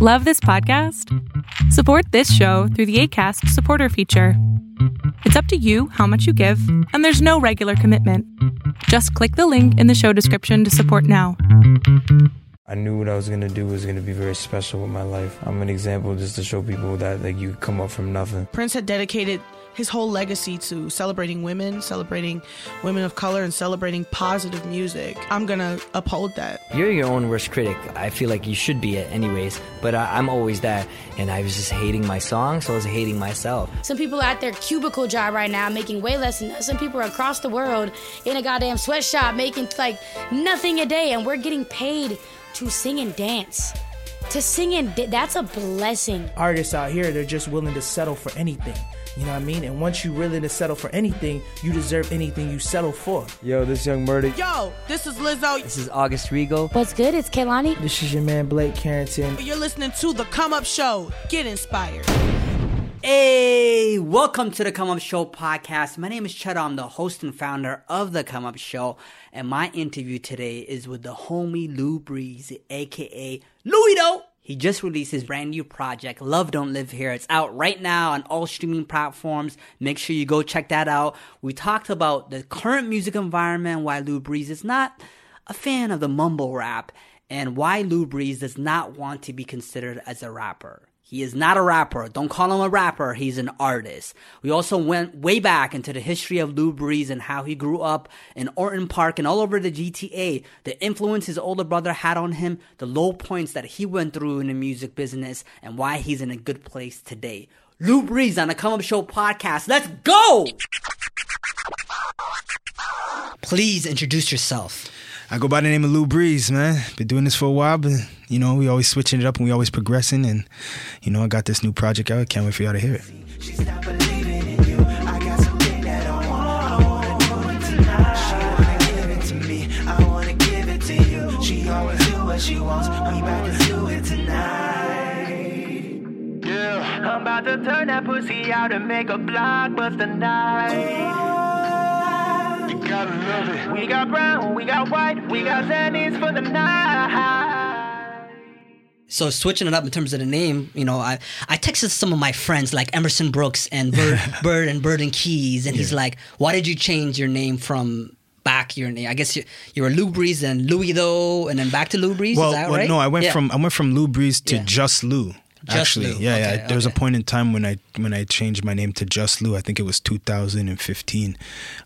Love this podcast? Support this show through the ACAST supporter feature. It's up to you how much you give, and there's no regular commitment. Just click the link in the show description to support now. I knew what I was gonna do was gonna be very special with my life. I'm an example just to show people that like you come up from nothing. Prince had dedicated his whole legacy to celebrating women, celebrating women of color, and celebrating positive music. I'm gonna uphold that. You're your own worst critic. I feel like you should be it anyways, but I, am always that. And I was just hating my song, so I was hating myself. Some people are at their cubicle job right now making way less than. Some people are across the world in a goddamn sweatshop making like nothing a day, and we're getting paid to sing and dance. To sing and da- that's a blessing. Artists out here, they're just willing to settle for anything. You know what I mean? And once you're willing to settle for anything, you deserve anything you settle for. Yo, this young Murdy. Yo, this is Lizzo. This is August Rigo. What's good? It's Kehlani. This is your man Blake Carrington. You're listening to The Come Up Show. Get inspired. Hey, welcome to the Come Up Show podcast. My name is Cheddar. I'm the host and founder of the Come Up Show. And my interview today is with the homie Luu Breeze, aka Louido. He just released his brand new project, Love Don't Live Here. It's out right now on all streaming platforms. Make sure you go check that out. We talked about the current music environment, why Luu Breeze is not a fan of the mumble rap, and why Luu Breeze does not want to be considered as a rapper. He is not a rapper. Don't call him a rapper. He's an artist. We also went way back into the history of Luu Breeze and how he grew up in Orton Park and all over the GTA, the influence his older brother had on him, the low points that he went through in the music business, and why he's in a good place today. Luu Breeze on the Come Up Show podcast. Let's go! Please introduce yourself. I go by the name of Luu Breeze, man. Been doing this for a while, but you know, we always switching it up and we always progressing. And you know, I got this new project out. Can't wait for y'all to hear it. She wants me back to do it tonight. Yeah, I'm about to turn that pussy out and make a blockbuster night gotta love it. We got brown, we got white, we got Xannies for the night. So switching it up in terms of the name, you know, I I texted some of my friends like Emerson Brooks and Bird, Bird and Bird and Keys, and yeah. he's like, "Why did you change your name from back your name. I guess you, you were Luu Breeze and Louis though, and then back to Luu Breeze. Well, well right? no, I went yeah. from I went from Luu Breeze to yeah. just Lou. Just Actually, Lou. yeah, okay, yeah. There okay. was a point in time when I when I changed my name to Just Lou. I think it was 2015.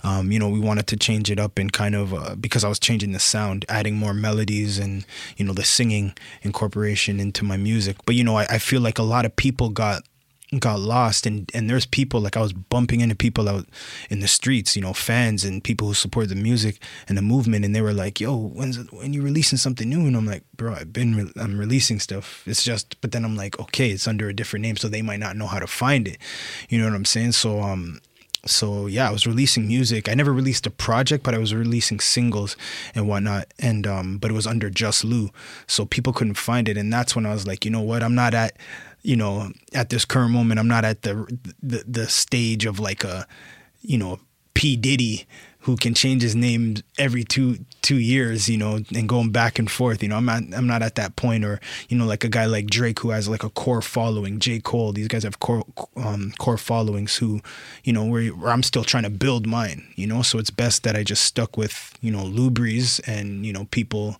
Um, you know, we wanted to change it up and kind of uh, because I was changing the sound, adding more melodies and you know the singing incorporation into my music. But you know, I, I feel like a lot of people got got lost and and there's people like I was bumping into people out in the streets you know fans and people who support the music and the movement and they were like yo when's when you releasing something new and I'm like bro I've been re- I'm releasing stuff it's just but then I'm like okay it's under a different name so they might not know how to find it you know what I'm saying so um so yeah, I was releasing music. I never released a project, but I was releasing singles and whatnot. And um, but it was under Just Lou, so people couldn't find it. And that's when I was like, you know what? I'm not at you know, at this current moment, I'm not at the the, the stage of like a, you know, P Diddy who can change his name every two two years, you know, and going back and forth. You know, I'm not I'm not at that point, or you know, like a guy like Drake who has like a core following. J Cole, these guys have core um, core followings who, you know, where, where I'm still trying to build mine. You know, so it's best that I just stuck with you know Breeze, and you know people,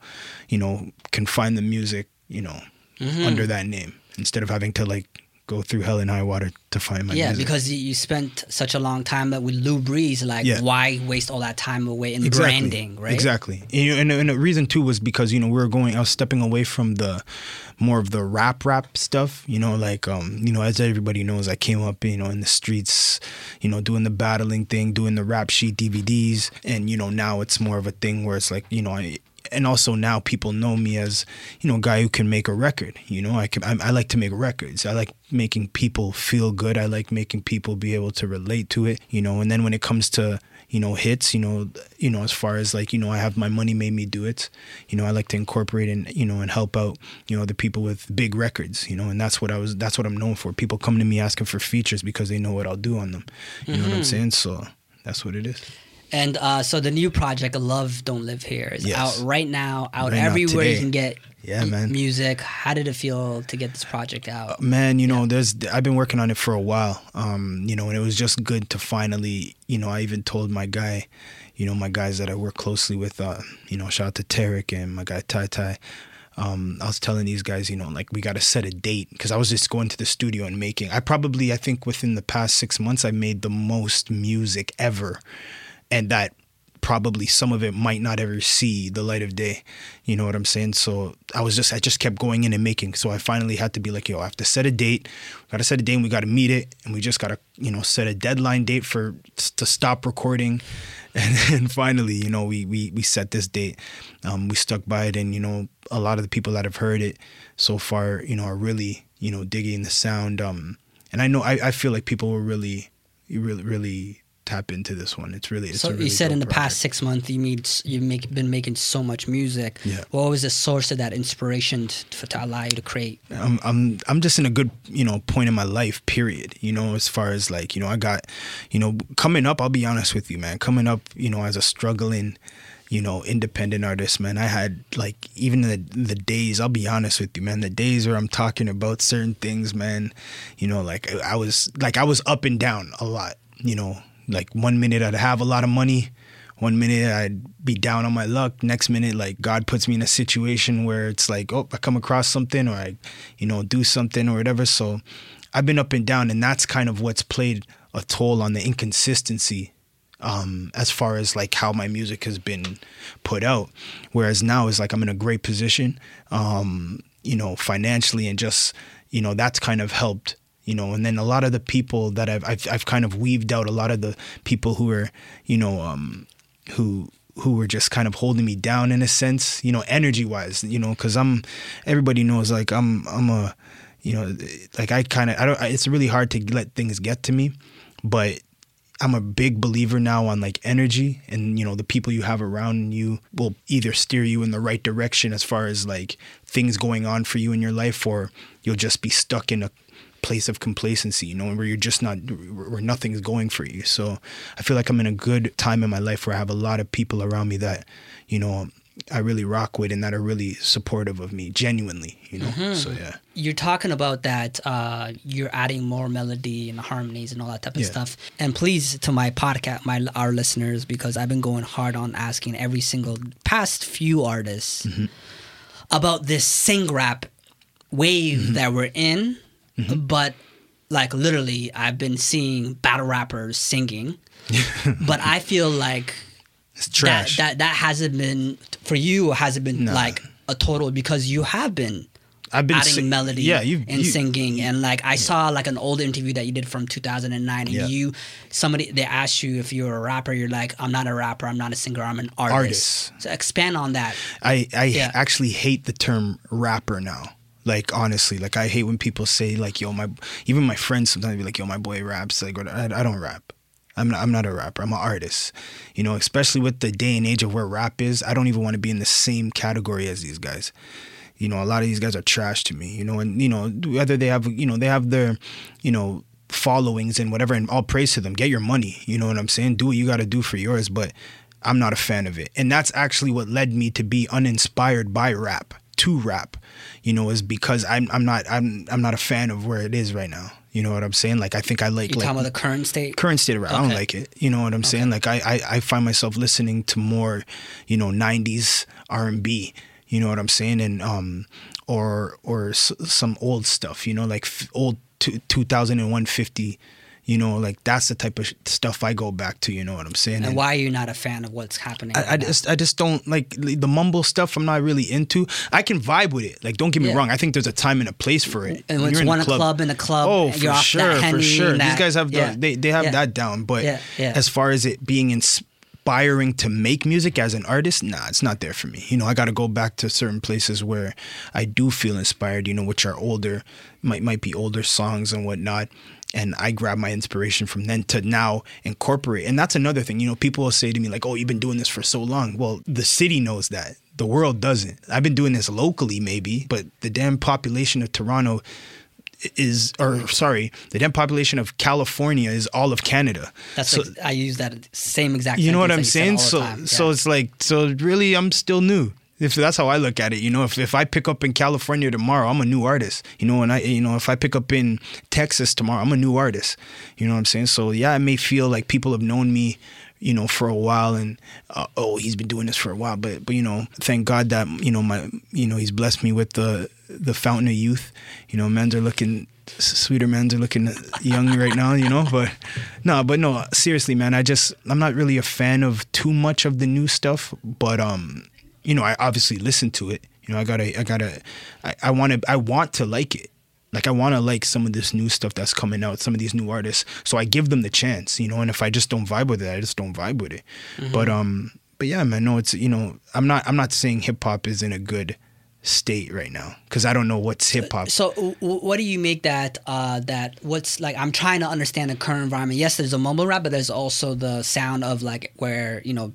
you know, can find the music, you know, mm-hmm. under that name instead of having to like go through hell and high water to find my yeah music. because you spent such a long time with Luu Breeze like yeah. why waste all that time away in exactly. branding right exactly and, and, and the reason too was because you know we were going I was stepping away from the more of the rap rap stuff you know like um you know as everybody knows I came up you know in the streets you know doing the battling thing doing the rap sheet DVDs and you know now it's more of a thing where it's like you know I, and also now people know me as you know a guy who can make a record you know? I can I, I, like to make records. I like making people feel good. I like making people be able to relate to it you know? And then when it comes to you know hits you know you know as far as like you know i have my money made me do it you know? I like to incorporate and you know and help out you know the people with big records you know? And that's what i was that's what i'm known for. People come to me asking for features because they know what i'll do on them you mm-hmm. know what i'm mm-hmm. saying? So that's what it is And uh, so the new project, Love Don't Live Here, is Yes. out right now, out Right now, everywhere you can get Yeah, man. music. How did it feel to get this project out? man you know there's i've been working on it for a while um you know and it was just good to finally you know i even told my guy you know my guys that i work closely with uh you know shout out to Tarek and my guy tai tai um i was telling these guys you know like we got to set a date because i was just going to the studio and making i probably i think within the past six months i made the most music ever and that probably some of it might not ever see the light of day. You know what I'm saying? So I was just I just kept going in and making. So I finally had to be like, yo, I have to set a date. We Got to set a date and we got to meet it and we just got to, you know, set a deadline date for to stop recording. And then finally, you know, we we we set this date. Um, we stuck by it and you know, a lot of the people that have heard it so far, you know, are really, you know, digging the sound um and I know I, I feel like people were really really really tap into this one. It's really it's so really you said in the dope past six months you made s- you make been making so much music. Yeah. What was the source of that inspiration t- for, to allow you to create? I'm I'm I'm just in a good you know point in my life. Period. You know, as far as like you know, I got you know coming up. I'll be honest with you, man. Coming up, you know, as a struggling, you know, independent artist, man. I had like even the the days. I'll be honest with you, man. The days where I'm talking about certain things, man. You know, like I was like I was up and down a lot. You know, like one minute I'd have a lot of money. One minute I'd be down on my luck. Next minute, like God puts me in a situation where it's like, oh, I come across something or I, you know, do something or whatever. So I've been up and down, and that's kind of what's played a toll on the inconsistency um, as far as like how my music has been put out. Whereas now is like I'm in a great position, um, you know, financially and just, you know, that's kind of helped, you know, and then a lot of the people that I've, I've, I've kind of weaved out a lot of the people who are, you know, um, who, who were just kind of holding me down in a sense, you know, energy wise, you know, cause I'm, everybody knows like I'm, I'm a, you know, like I kind of, I don't, it's really hard to let things get to me, but I'm a big believer now on like energy and you know the people you have around you will either steer you in the right direction as far as like things going on for you in your life or you'll just be stuck in a place of complacency you know where you're just not where nothing's going for you so I feel like I'm in a good time in my life where I have a lot of people around me that you know I really rock with and that are really supportive of me genuinely you know Mhm. so yeah You're talking about that uh, you're adding more melody and harmonies and all that type of Yeah. stuff. And please, to my podcast, my our listeners, because I've been going hard on asking every single past few artists Mm-hmm. about this sing rap wave Mm-hmm. that we're in. Mm-hmm. But like literally, I've been seeing battle rappers singing, but I feel like it's trash. That, that that hasn't been for you. Hasn't been like a total because you have been. I've been adding sing- melody yeah, you- and you- singing and like I saw like an old interview that you did from 2009 and Yeah. you somebody they asked you if you were a rapper you're like I'm not a rapper I'm not a singer I'm an artist. Artist. So expand on that. I I Yeah. actually hate the term rapper now. Like honestly, like I hate when people say like yo my even my friends sometimes be like yo my boy raps like I, I don't rap. I'm not, I'm not a rapper. I'm an artist. You know, especially with the day and age of where rap is, I don't even want to be in the same category as these guys. You know, a lot of these guys are trash to me. You know, and you know whether they have you know they have their you know followings and whatever, and all praise to them. Get your money. You know what I'm saying? Do what you got to do for yours, but I'm not a fan of it. And that's actually what led me to be uninspired by rap to rap. You know, is because I'm I'm not I'm I'm not a fan of where it is right now. You know what I'm saying? Like I think I like You like talking about the current state? current state of rap. I don't like it. You know what I'm saying? Like I, I I find myself listening to more, you know, '90s R&B. You know what I'm saying? And um, or or s- some old stuff. You know, like f- old two, 2001 50. You know, like that's the type of stuff I go back to. You know what I'm saying? And why are you not a fan of what's happening? I, right I just I just don't like the mumble stuff. I'm not really into. I can vibe with it. Like, don't get me Yeah. wong. I think there's a time and a place for it. And when it's you're in one a club in a club, Oh, for sure, for sure. and These guys have the, yeah. they they have Yeah. that down. But as far as it being inspiring to make music as an artist, nah, it's not there for me. You know, I got to go back to certain places where I do feel inspired. You know, which are older, might might be older songs and whatnot. And I grab my inspiration from then to now incorporate. And that's another thing. You know, people will say to me like, "Oh, you've been doing this for so long." Well, the city knows that. The world doesn't. I've been doing this locally, maybe, but the damn population of Toronto is or sorry, the damn population of California is all of Canada. That's so, I use that same exact. you know what I'm saying? you said all the So time. so it's like so really I'm still new. If that's how I look at it, you know, if, if I pick up in California tomorrow, I'm a new artist. You know, and I you know, if I pick up in Texas tomorrow, I'm a new artist. You know what I'm saying? So yeah, it may feel like people have known me, you know, for a while and uh, oh, he's been doing this for a while, but but you know, thank God that, you know, my you know, he's blessed me with the the fountain of youth. You know, men are looking sweeter men are looking young right now, you know. But no, but no, seriously, man. I just I'm not really a fan of too much of the new stuff. But um, you know, I obviously listen to it. You know, I gotta I gotta I, I wanna I want to like it. Like I want to like some of this new stuff that's coming out, some of these new artists. So I give them the chance, you know. And if I just don't vibe with it, I just don't vibe with it. But um, but yeah, man. No, it's you know, I'm not I'm not saying hip hop is in a good state right now because I don't know what's hip hop. So, w- w- what do you make that? Uh, that what's like? I'm trying to understand the current environment. Yes, there's a mumble rap, but there's also the sound of like where you know,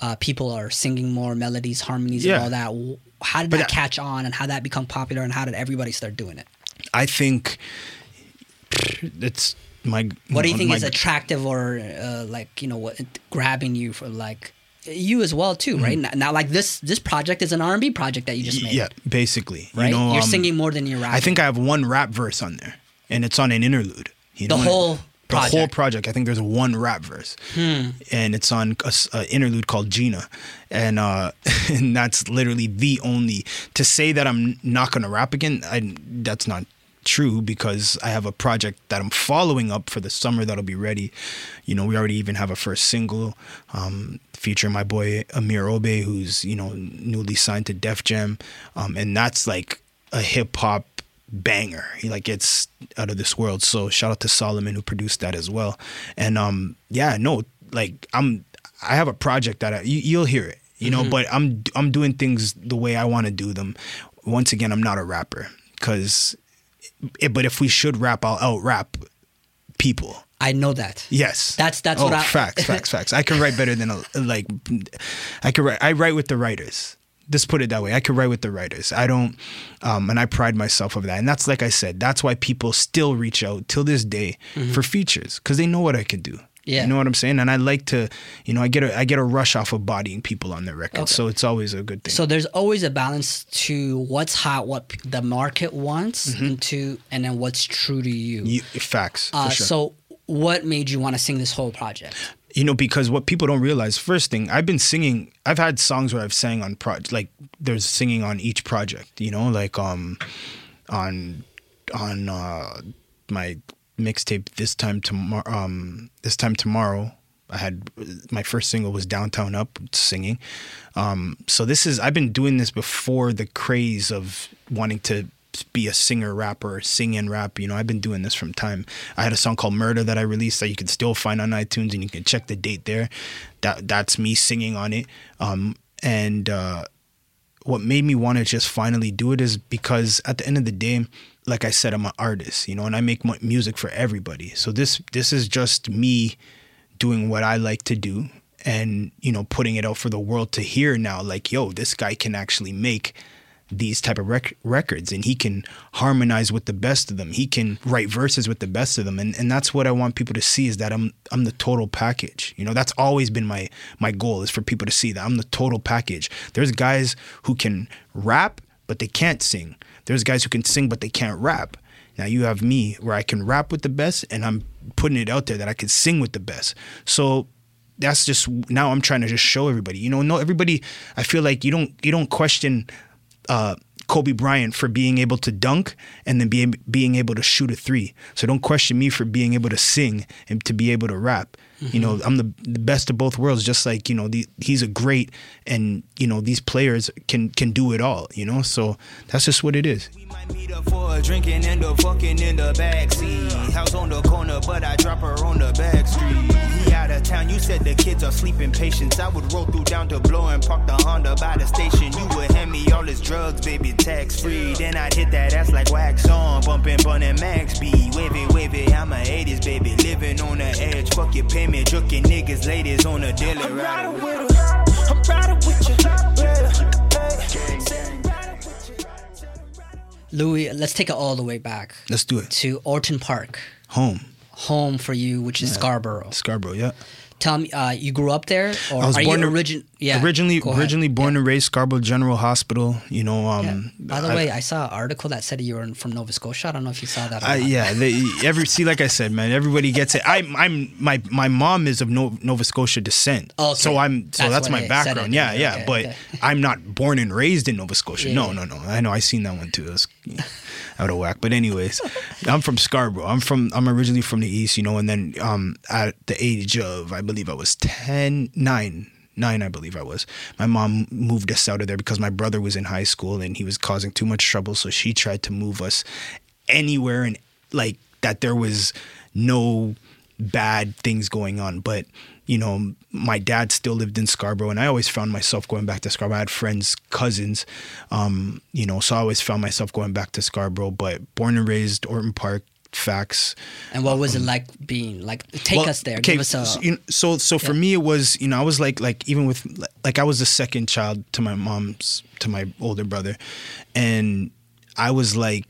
uh, people are singing more melodies, harmonies, Yeah. and all that. How did But that that- catch on, and how that become popular, and how did everybody start doing it? I think it's my. What do you think my- is attractive or uh, like you know what grabbing you for like you as well too, right? Now, now, like this this project is an R and B project that you just Mm-hmm. Made, Yeah, basically. right? You know, You're um, singing more than you're rapping. I think I have one rap verse on there, and it's on an interlude. You The know, whole the whole project. project. I think there's one rap verse, Hmm. and it's on a, s- a interlude called Gina, and uh, and that's literally the only. To say that I'm not gonna rap again, I, that's not true because I have a project that I'm following up for the summer that'll be ready. You know, we already even have a first single um, featuring my boy Amir Obe, who's you know newly signed to Def Jam, um, and that's like a hip hop banger. He like it's out of this world. So shout out to Solomon who produced that as well. And um, yeah, no, like I'm I have a project that I, you, you'll hear it, you know, but I'm I'm doing things the way I want to do them. Once again, I'm not a rapper because, it. but if we should rap, I'll out rap people. I know that. Yes, That's- that's oh, what I- facts, facts, facts. I can write better than a, like, I can write. I write with the writers. Just put it that way. I can write with the writers. I don't, um, and I pride myself of that. And that's like I said. That's why people still reach out till this day for features because they know what I can do. Mm-hmm. Yeah. you know what I'm saying. And I like to, you know, I get a I get a rush off of bodying people on their records. So it's always a good thing. So there's always a balance to what's hot, what the market wants, Mm-hmm. and to and then what's true to you. you, facts. uh, sure. So what made you want to sing this whole project? You know because what people don't realize first thing i've been singing i've had songs where i've sang on pro like there's singing on each project you know like um on on uh my mixtape this time tomorrow um this time tomorrow. I had my first single was downtown up singing. Um so this is i've been doing this before the craze of wanting to be a singer rapper sing and rap you know i've been doing this from time. I had a song called murder that i released that you can still find on itunes and you can check the date there. That that's me singing on it. Um and uh what made me want to just finally do it is because at the end of the day like i said i'm an artist you know and i make music for everybody. So this this is just me doing what i like to do and you know putting it out for the world to hear now. Like yo this guy can actually make these type of rec- records and he can harmonize with the best of them. He can write verses with the best of them and, and that's what i want people to see is that i'm i'm the total package. You know that's always been my my goal is for people to see that i'm the total package. There's guys who can rap but they can't sing. There's guys who can sing but they can't rap. Now you have me where i can rap with the best and i'm putting it out there that i can sing with the best. So that's just now I'm trying to just show everybody. You know, no everybody I feel like you don't you don't question uh Kobe Bryant for being able to dunk and then being being able to shoot a three. So don't question me for being able to sing and to be able to rap. You know, I'm the, the best of both worlds. Just like you know, the, he's a great, and you know these players can can do it all. You know, so that's just what it is. We might meet up for a drinking and the fucking in the backseat. House on the corner, but I drop her on the. He out of town, you said the kids are sleeping patience. I would roll through down to blow and park the Honda by the station. You would hand me all his drugs, baby, tax free. Then I'd hit that ass like wax on, bumping, bunning max speed. Wave it, wave it, I'm a 80s, baby, living on the edge. Fuck your payment, juking niggas, ladies on a daily I'm ride. riding with her. I'm riding with you. Yeah, hey. Say I'm riding with you. Louis, let's take it all the way back Let's do it. to Orton Park, Home. Home for you, which is Scarborough. Scarborough, yeah. Tell me, uh, you grew up there, or I was are born you or- origin? Yeah, originally originally born and raised Scarborough General Hospital. You know, um, By the I- way, I saw an article that said you were from Nova Scotia. I don't know if you saw that. Or I, yeah, they, every see, like I said, man, everybody gets it. I'm, I'm, my, my mom is of no, Nova Scotia descent, Okay. so I'm, so That's that's, my background. Yeah, yeah, okay, but okay. I'm not born and raised in Nova Scotia. Yeah, no, yeah. no, no. I know, I seen that one too. Out of whack. But anyways, I'm from Scarborough. I'm from, I'm originally from the east, you know, and then um, at the age of, I believe I was 10, 9, nine, I believe I was. My mom moved us out of there because my brother was in high school and he was causing too much trouble. So she tried to move us anywhere and like that there was no bad things going on. But you know, my dad still lived in Scarborough, and I always found myself going back to Scarborough. I had friends, cousins, um, you know, so I always found myself going back to Scarborough. But born and raised Orton Park, facts. And what was it like being like? Take Well, us there. okay, Give us a. so, you know, so so for me it was you know I was like like even with like I was the second child to my mom's to my older brother, and I was like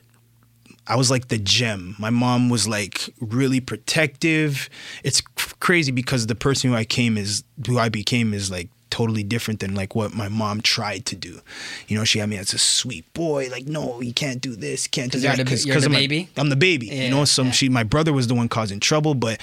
I was like the gem. My mom was like really protective. It's crazy because the person who I came is who I became is like totally different than like what my mom tried to do. You know, she had me as a sweet boy, like no, you can't do this, you can't do that. because you're the I'm baby? I'm the baby. Yeah, you know, so yeah. she my brother was the one causing trouble, but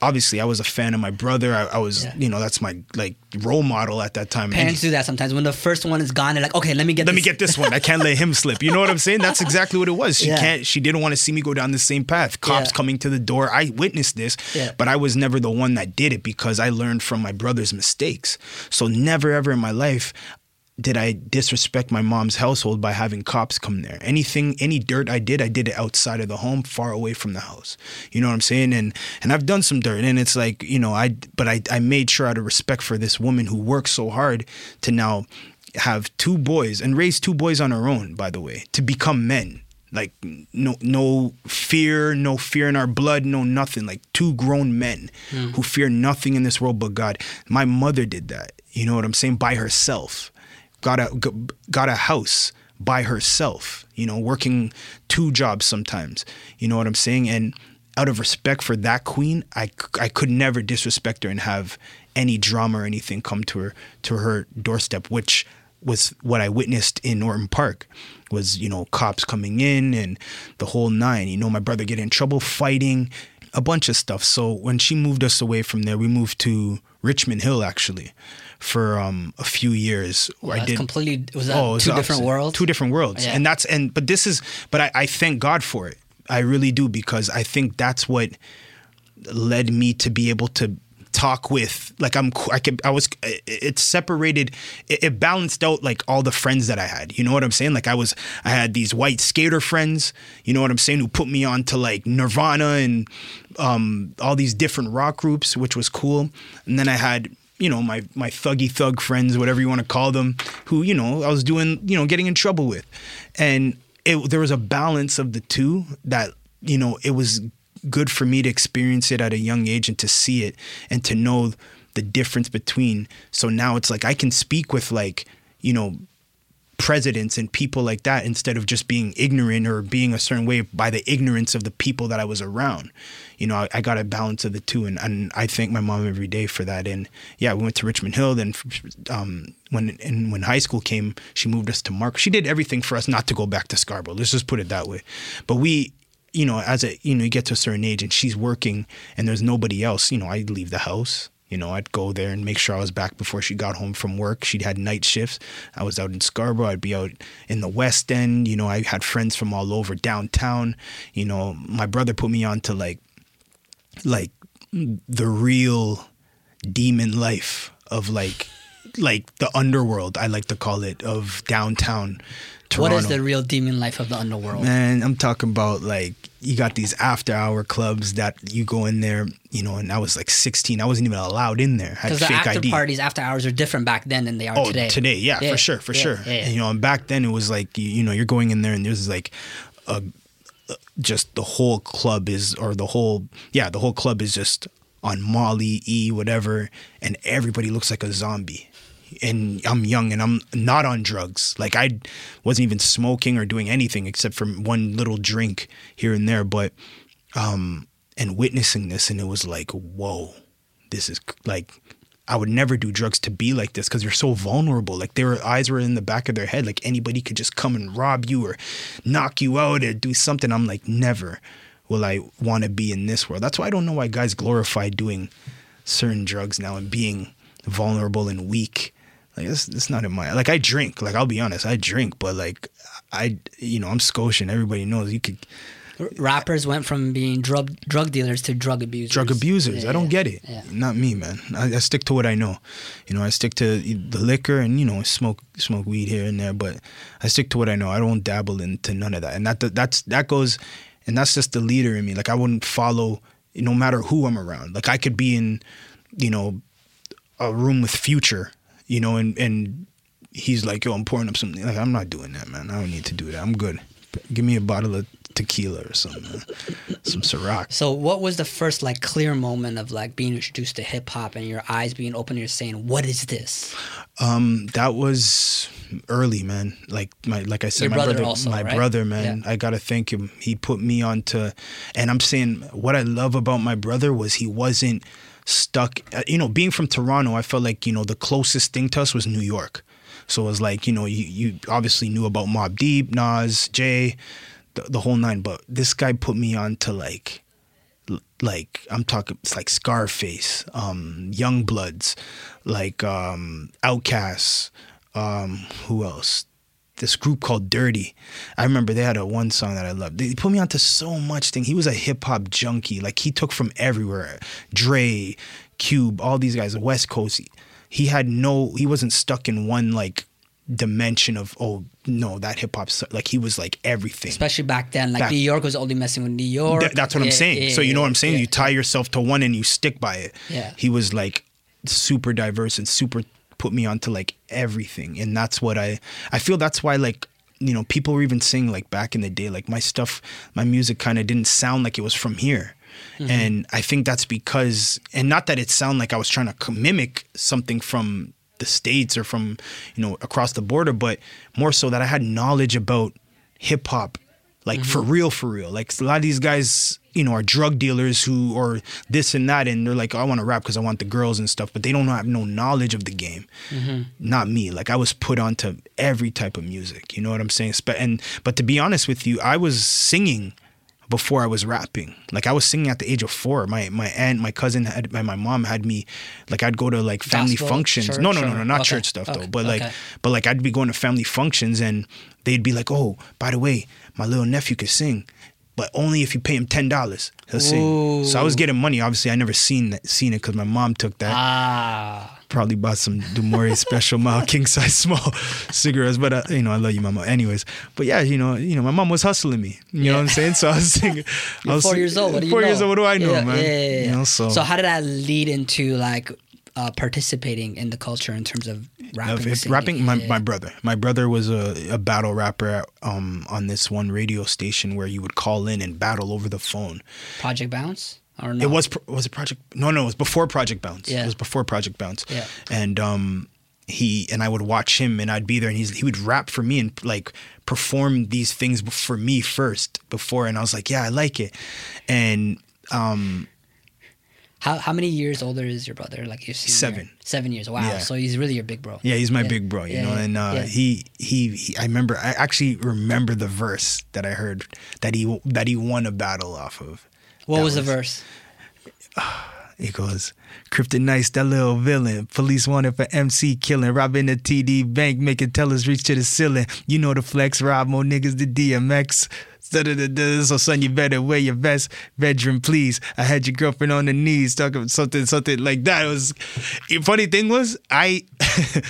obviously I was a fan of my brother. I, I was Yeah. you know that's my like role model at that time. And Parents do that sometimes. When the first one is gone, they're like, okay, let me get. let me get this one. I can't let him slip. You know what I'm saying? That's exactly what it was. She Yeah. can't. She didn't want to see me go down the same path. Cops Yeah. coming to the door. I witnessed this, but I was never the one that did it because I learned from my brother's mistakes. So never ever in my life did I disrespect my mom's household by having cops come there. Anything, any dirt I did, I did it outside of the home, far away from the house. You know what I'm saying? And and I've done some dirt, and it's like you know I, but I I made sure out of respect for this woman who worked so hard to now have two boys and raise two boys on her own. By the way, to become men. Like no no fear, no fear in our blood, no nothing. Like two grown men hmm. who fear nothing in this world but God. My mother did that. You know what I'm saying? By herself got a got a house by herself you know working two jobs sometimes you know what i'm saying? And out of respect for that queen I, I could never disrespect her and have any drama or anything come to her to her doorstep which was what i witnessed in orton park was you know cops coming in and the whole nine you know my brother getting in trouble fighting a bunch of stuff. So when she moved us away from there we moved to richmond hill actually for um, a few years. Well, I did completely- was that it two different opposite. worlds? Two different worlds, Yeah. and that's and but this is but I, I thank God for it. I really do because I think that's what led me to be able to talk with like I'm I could I was it, it separated it, it balanced out like all the friends that I had you know what I'm saying like I was I had these white skater friends you know what I'm saying who put me on to like Nirvana and um all these different rock groups which was cool and then I had you know my my thuggy thug friends whatever you want to call them who you know I was doing you know getting in trouble with. And it there was a balance of the two that you know it was good for me to experience it at a young age and to see it and to know the difference between. So now it's like I can speak with like you know presidents and people like that instead of just being ignorant or being a certain way by the ignorance of the people that I was around. You know, I, I got a balance of the two, and, and I thank my mom every day for that. And yeah, we went to Richmond Hill. Then um, when and when high school came, she moved us to Mark. She did everything for us not to go back to Scarborough. Let's just put it that way. But we, you know, as a you know, you get to a certain age, and she's working, and there's nobody else. You know, I leave the house. You know, I'd go there and make sure I was back before she got home from work. She'd had night shifts. I was out in Scarborough. I'd be out in the West End. You know, I had friends from all over downtown. You know, my brother put me on to like, like the real demon life of like, like the underworld. I like to call it of downtown. Toronto. What is the real demon life of the underworld? Man, I'm talking about like you got these after hour clubs that you go in there, you know, and I was like 16. I wasn't even allowed in there. Because the fake after ID. parties, after hours are different back then than they are oh, today. yeah, for sure, for yeah, sure. yeah, yeah. And, you know, and back then it was like you, you know, you're going in there and there's like a, a- just the whole club is or the whole yeah, the whole club is just on Molly, E, whatever, and everybody looks like a zombie. And I'm young and I'm not on drugs. Like I wasn't even smoking or doing anything except for one little drink here and there. But um, and witnessing this, and it was like, whoa, this is like. I would never do drugs to be like this because you're so vulnerable. Like their eyes were in the back of their head. Like anybody could just come and rob you or knock you out or do something. I'm like, never will I want to be in this world. That's why I don't know why guys glorify doing certain drugs now and being vulnerable and weak. Like it's, it's not in my like I drink. Like I'll be honest, I drink, but like I you know I'm Scotian. Everybody knows you could rappers went from being drug drug dealers to drug abusers. drug abusers. Yeah, I don't yeah, get it. yeah. Not me, man. I, I stick to what I know. You know, I stick to the liquor and you know smoke smoke weed here and there, but I stick to what I know. I don't dabble into none of that. And that that's that goes, and that's just the leader in me. Like I wouldn't follow no matter who I'm around. Like I could be in, you know, a room with Future, you know, and and he's like, yo, I'm pouring up something. Like I'm not doing that, man. I don't need to do that. I'm good. Give me a bottle of tequila or something, man. some Ciroc. So, what was the first like clear moment of like being introduced to hip hop and your eyes being open? And you're saying, "What is this?" Um, that was early, man. Like my, like I said, Your my brother brother, also, my right? brother, man. I gotta thank him. He put me onto, and I'm saying what I love about my brother was he wasn't stuck. uh, You know, being from Toronto, I felt like you know the closest thing to us was New York. So it was like you know you you obviously knew about Mobb Deep, Nas, Jay, the, the whole nine. But this guy put me on to like like I'm talking it's like Scarface, um, Young Bloods, like um Outcasts, um, who else? This group called Dirty. I remember they had a one song that I loved. They put me onto so much thing. He was a hip hop junkie. Like he took from everywhere. Dre, Cube, all these guys, the West Coast. He, had no he wasn't stuck in one like dimension of oh no that hip hop like he was like everything Especially back then, like Back- New York was only messing with New York. Th- that's what I'm saying. yeah, so you know what I'm saying? yeah. You tie yourself to one and you stick by it. Yeah. He was like super diverse and super put me onto like everything. And that's what I I feel that's why like you know, people were even saying like back in the day, like my stuff, my music kind of didn't sound like it was from here. Mhm. And I think that's because, and not that it sounded like I was trying to mimic something from the States or from, you know, across the border, but more so that I had knowledge about hip hop, like for real, for real. Like a lot of these guys, you know, are drug dealers who, or this and that, and they're like, I want to rap because I want the girls and stuff, but they don't have no knowledge of the game Mhm. not me. Like I was put onto every type of music. You know what I'm saying? And but to be honest with you, I was singing before I was rapping. Like I was singing at the age of four. My my aunt, my cousin had, and my mom had me. Like I'd go to like family Gospel, functions. church, no, no, no, no, not okay, church stuff though. okay, But like, but like I'd be going to family functions and they'd be like, "Oh, by the way, my little nephew could sing." But only if you pay him ten dollars, he'll sing. So I was getting money. Obviously, I never seen that, seen it because my mom took that Ah. probably bought some du Maurier special mild king size small cigarettes. But uh, you know, I love you, mama. Anyways, but yeah, you know, you know, my mom was hustling me. You know what I'm saying? So I was singing. I was four years old. What do you four know? years old. What do I know, Yeah, man? Yeah, yeah, yeah. You know, so how did that lead into like uh, participating in the culture in terms of rapping? If- rapping, my, my brother. My brother was a, a battle rapper um, on this one radio station where you would call in and battle over the phone. Project Bounce or no? It was was it Project? No, no, it was before Project Bounce. Yeah. It was before Project Bounce. Yeah. And um, he and I would watch him, and I'd be there, and he's he would rap for me and like perform these things for me first before, and I was like, yeah, I like it, and um, How how many years older is your brother? Like you see Seven. Seven years. Wow. Yeah. So he's really your big bro. Yeah, he's my big bro, you Yeah, know. yeah, And uh, yeah. he, he he I remember I actually remember the verse that I heard that he that he won a battle off of. What That was the verse? It goes, Kryptonite's that little villain. Police wanted for MC killing. Robbing the TD bank, making tellers reach to the ceiling. You know the flex, rob more niggas than DMX. So son, you better wear your best bedroom, please. I had your girlfriend on the knees talking something, something like that. It was funny thing was I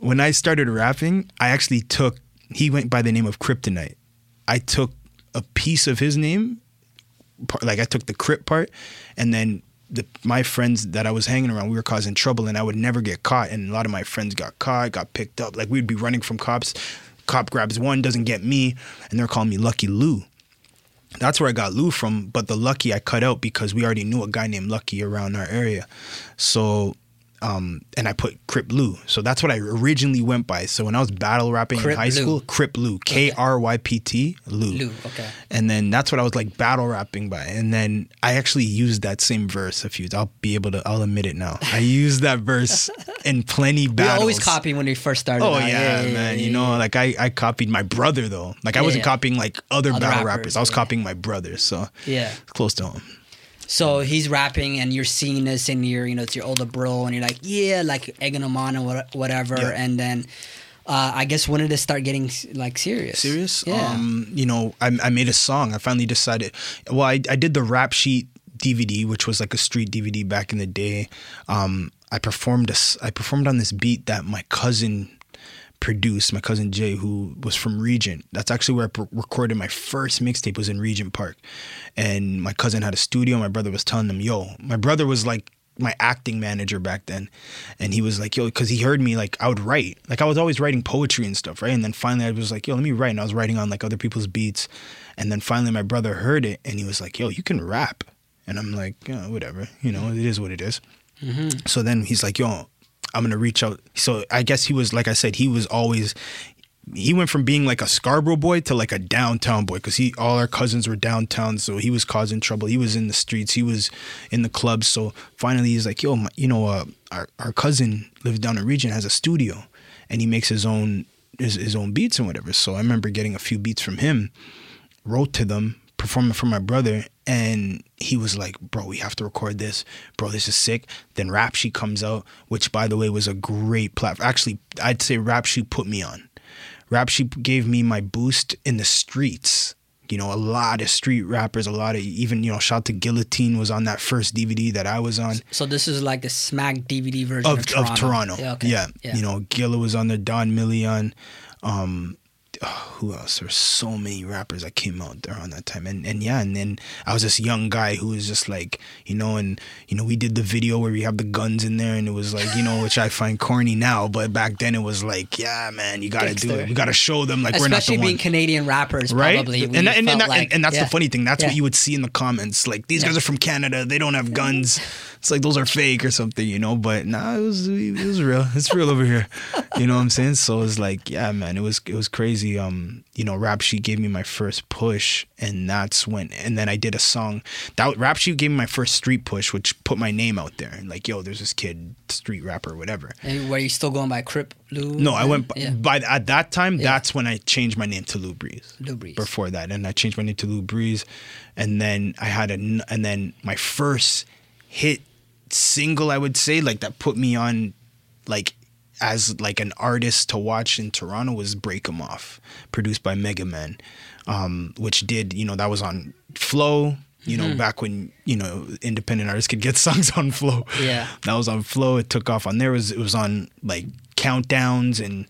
when I started rapping, I actually took he went by the name of Kryptonite. I took a piece of his name like I took the crip part, and then the my friends that I was hanging around, we were causing trouble, and I would never get caught. And a lot of my friends got caught, got picked up. Like we'd be running from cops. Cop grabs one, doesn't get me, and they're calling me Lucky Lou. That's where I got Lou from, but the Lucky I cut out because we already knew a guy named Lucky around our area. So um, and I put Crip Lou. So that's what I originally went by. So when I was battle rapping Crip in high Lou. school, Crip Lou, K R Y P T Lou. Lou, okay. And then that's what I was like battle rapping by. And then I actually used that same verse a few. I'll be able to. I'll admit it now. I used that verse in plenty We battles. always copy when we first started. Oh out. yeah, man. you know, like I, I copied my brother though. Like I Yeah, wasn't yeah. copying like other, Other battle rappers, rappers. I was yeah. copying my brother. So Yeah. it's close to home. So he's rapping and you're seeing this and you're, you know, it's your older bro and you're like, yeah, like egging him on and whatever. Yeah. And then uh, I guess when did it start getting like serious? Serious? Yeah. Um, you know, I, I made a song. I finally decided. Well, I, I did the rap sheet DVD, which was like a street DVD back in the day. Um, I performed a, I performed on this beat that my cousin produced. My cousin Jay, who was from Regent. That's actually where I per- recorded my first mixtape. Was in Regent Park, and my cousin had a studio. My brother was telling them, "Yo," my brother was like my acting manager back then and he was like yo because he heard me like i would write like i was always writing poetry and stuff right and then finally i was like yo let me write and i was writing on like other people's beats and then finally my brother heard it and he was like yo you can rap and i'm like yeah, whatever you know it is what it is mm-hmm. so then he's like yo i'm gonna reach out so i guess he was like i said he was always he went from being like a Scarborough boy to like a downtown boy because he all our cousins were downtown, so he was causing trouble. He was in the streets, he was in the clubs. So finally, he's like, "Yo, my, you know, uh, our our cousin lives down in Regent, has a studio, and he makes his own his, his own beats and whatever." So I remember getting a few beats from him, wrote to them, performing for my brother, and he was like, "Bro, we have to record this, bro. This is sick." Then Rap Sheet comes out, which by the way was a great platform. Actually, I'd say Rap Sheet put me on. Rap Sheet gave me my boost in the streets. You know, a lot of street rappers, a lot of even you know, shout to Guillotine was on that first DVD that I was on So this is like the Smack DVD version of, of, Toronto. of Toronto. Yeah, okay. Yeah, you know, Gilla was on there, Don Million, um, oh, who else? There's so many rappers that came out on that time, and and yeah, and then I was this young guy who was just like, you know, and you know, we did the video where we have the guns in there, and it was like, you know, which I find corny now, but back then it was like, yeah, man, you gotta do it, we gotta show them like we're not Especially the being one Canadian rappers, right? probably. and, and, and, that- like- and, and that's yeah. the funny thing. That's Yeah. what you would see in the comments. Like these Yeah. guys are from Canada. They don't have guns. It's like those are fake or something, you know. But nah, it was it was real. It's real over here. You know what I'm saying? So it's like, yeah, man, it was it was crazy. Um, you know, Rap Sheet gave me my first push, and that's when. And then I did a song. That Rap Sheet gave me my first street push, which put my name out there. And like, yo, there's this kid, street rapper, whatever. And were you still going by Crip Lou? No, I went Yeah. by at that time. That's when I changed my name to Luu Breeze. Luu Breeze. Before that, and I changed my name to Luu Breeze, and then I had a and then my first hit single, I would say, like that put me on, like as like an artist to watch in Toronto was Break 'Em Off, produced by Mega Man, um, which did you know that was on Flow. You know, Mhm. back when you know independent artists could get songs on Flow. Yeah. that was on Flow. It took off on there. It was it was on like countdowns and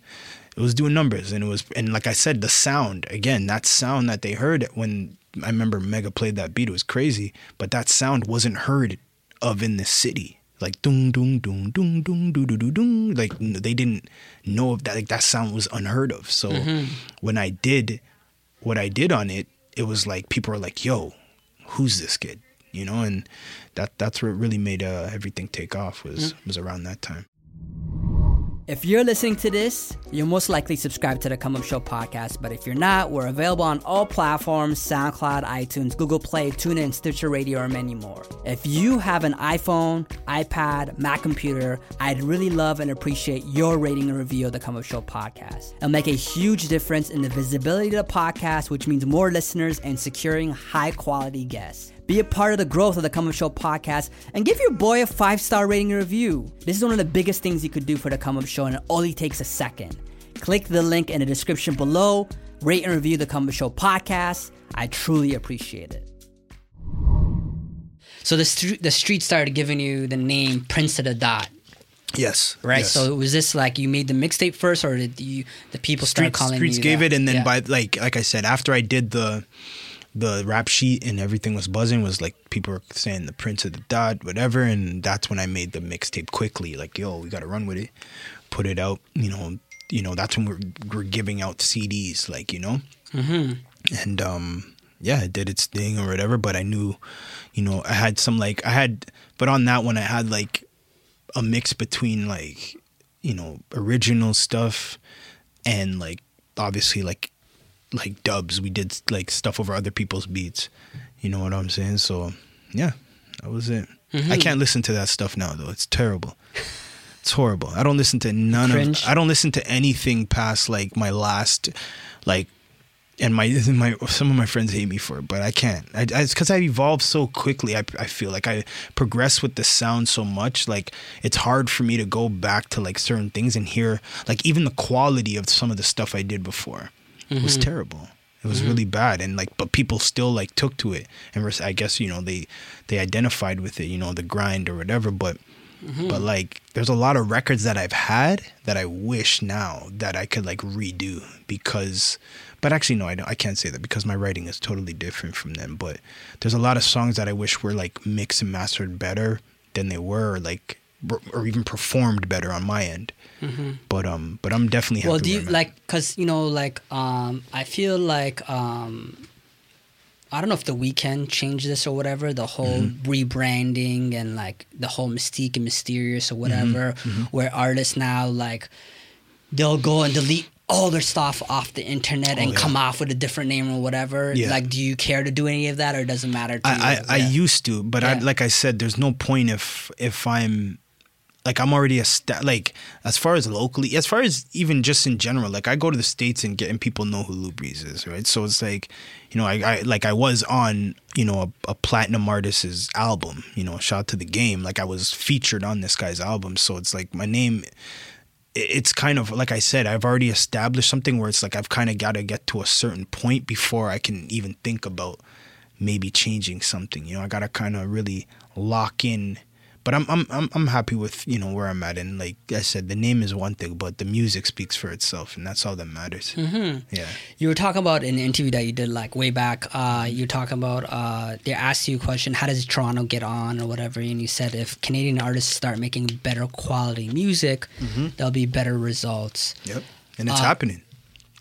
it was doing numbers and it was and like I said, the sound again, that sound that they heard when I remember Mega played that beat, it was crazy, but that sound wasn't heard of in the city. Like doom doom doom doom doom doo doo doo doom. Like they didn't know if that like that sound was unheard of. So Mhm. when I did what I did on it, it was like people are like, "Yo, who's this kid?" You know, and that that's what really made uh, everything take off was was around that time. If you're listening to this, you're most likely subscribed to the Come Up Show podcast. But if you're not, we're available on all platforms SoundCloud, iTunes, Google Play, TuneIn, Stitcher Radio, or many more. If you have an iPhone, iPad, Mac computer, I'd really love and appreciate your rating and review of the Come Up Show podcast. It'll make a huge difference in the visibility of the podcast, which means more listeners and securing high quality guests. Be a part of the growth of the Come Up Show podcast and give your boy a five star rating and review. This is one of the biggest things you could do for the Come Up Show, and it only takes a second. Click the link in the description below, rate and review the Come Up Show podcast. I truly appreciate it. So the street, the street started giving you the name Prince of the Dot, Yes. right? yes. So was this like you made the mixtape first, or did you the people start Streets, calling Streets you gave that? it, and then Yeah. by like like I said, after I did the the rap sheet and everything was buzzing, was like people were saying the Prince of the Dot, whatever, and that's when I made the mixtape quickly. Like, yo, we got to run with it, put it out. You know, you know that's when we're we're giving out CDs, like you know, Mhm. and um yeah it did its thing or whatever but i knew you know i had some like i had but on that one i had like a mix between like you know original stuff and like obviously like like dubs. We did like stuff over other people's beats. You know what I'm saying? So yeah, that was it. Mm-hmm. I can't listen to that stuff now though. It's terrible. It's horrible. I don't listen to none Cringe? of. I don't listen to anything past like my last, like, and my my some of my friends hate me for it, but I can't. I, I, it's because I evolved so quickly. I I feel like I progress with the sound so much. Like it's hard for me to go back to like certain things and hear like even the quality of some of the stuff I did before was Mhm. terrible. It was really bad, and like, but people still like took to it, and I guess you know they they identified with it, you know, the grind or whatever. But Mhm. but like, there's a lot of records that I've had that I wish now that I could like redo because. But actually, no, I don't, I can't say that because my writing is totally different from them. But there's a lot of songs that I wish were like mixed and mastered better than they were, like or even performed better on my end. Mhm. But um, but I'm definitely happy. well do you like because you know like um i feel like um i don't know if the Weeknd changed this or whatever the whole Mm-hmm. rebranding and like the whole mystique and mysterious or whatever mhm. where artists now like they'll go and delete all their stuff off the internet Oh, and yeah. come off with a different name or whatever Yeah. like do you care to do any of that or does it matter to you I, I, I used to, but I, like I said, there's no point if if I'm like I'm already a sta- like as far as locally, as far as even just in general. Like I go to the states and get and people know who Luu Breeze is, right? So it's like, you know, I, I like I was on you know a, a platinum artist's album. You know, shout out to the game. Like I was featured on this guy's album, so it's like my name. it- It's kind of like I said, I've already established something where it's like I've kind of got to get to a certain point before I can even think about maybe changing something. You know, I gotta kind of really lock in. But I'm I'm I'm I'm happy with you know where I'm at, and like I said, the name is one thing, but the music speaks for itself, and that's all that matters. Mhm. Yeah. You were talking about in an interview that you did like way back. Uh, you were talking about uh, they asked you a question: How does Toronto get on or whatever? And you said if Canadian artists start making better quality music, Mhm. there'll be better results. Yep. And it's Uh, happening.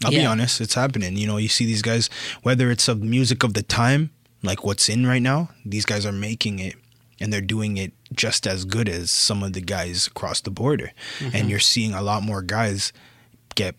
I'll be honest, it's happening. You know, you see these guys, whether it's of music of the time, like what's in right now, these guys are making it and they're doing it just as good as some of the guys across the border. Mhm. And you're seeing a lot more guys get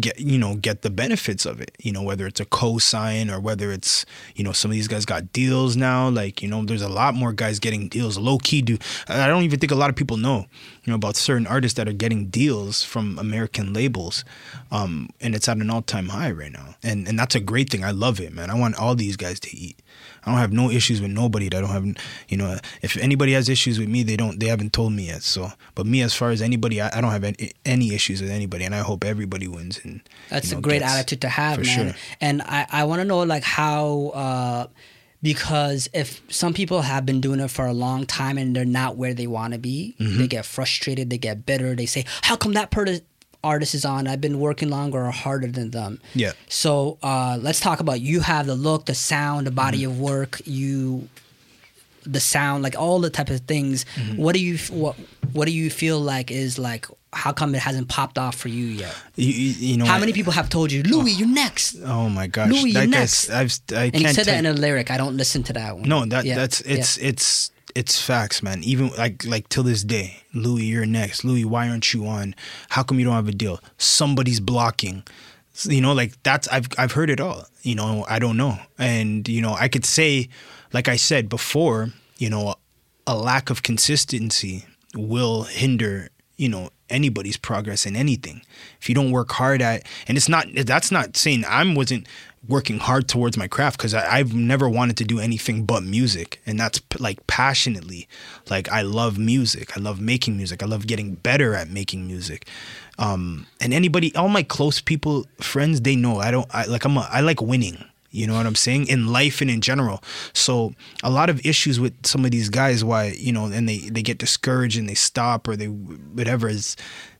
get you know get the benefits of it you know whether it's a co-sign or whether it's you know some of these guys got deals now like you know there's a lot more guys getting deals low key do i don't even think a lot of people know you know about certain artists that are getting deals from american labels um and it's at an all-time high right now and and that's a great thing i love it man i want all these guys to eat I don't have no issues with nobody. I don't have, you know, if anybody has issues with me, they don't, they haven't told me yet. So, but me, as far as anybody, I, I don't have any, any issues with anybody, and I hope everybody wins. And That's you know, a great gets- attitude to have, man. sure. And I, I want to know like how uh, because if some people have been doing it for a long time and they're not where they want to be, Mhm. they get frustrated, they get bitter, they say, "How come that per- artist is on? I've been working longer or harder than them." Yeah. So uh, let's talk about you have the look, the sound, the body Mm-hmm. of work, you, the sound, like all the type of things. Mhm. What do you what What do you feel like is like? How come it hasn't popped off for you yet? You, you, you know, How I- many people have told you, Louis, oh. you're next? Oh my gosh, Louis, you're next. I've, I and can't he said tell that in a lyric. I don't listen to that one. No, that Yeah, that's yeah. it's it's it's facts, man. Even like like till this day, Louis, you're next. Louis, why aren't you on? How come you don't have a deal? Somebody's blocking. You know, like that's I've I've heard it all. You know, I don't know, and you know, I could say, like I said before, you know, a lack of consistency will hinder you know anybody's progress in anything. If you don't work hard at and it's not that's not saying i wasn't working hard towards my craft because i've never wanted to do anything but music. And that's p- like passionately like i love music. I love making music. I love getting better at making music. Um and anybody all my close people friends they know i don't i like i'm a, i like winning you know what I'm saying? In life and in general. So a lot of issues with some of these guys, why, you know, and they, they get discouraged and they stop or they whatever is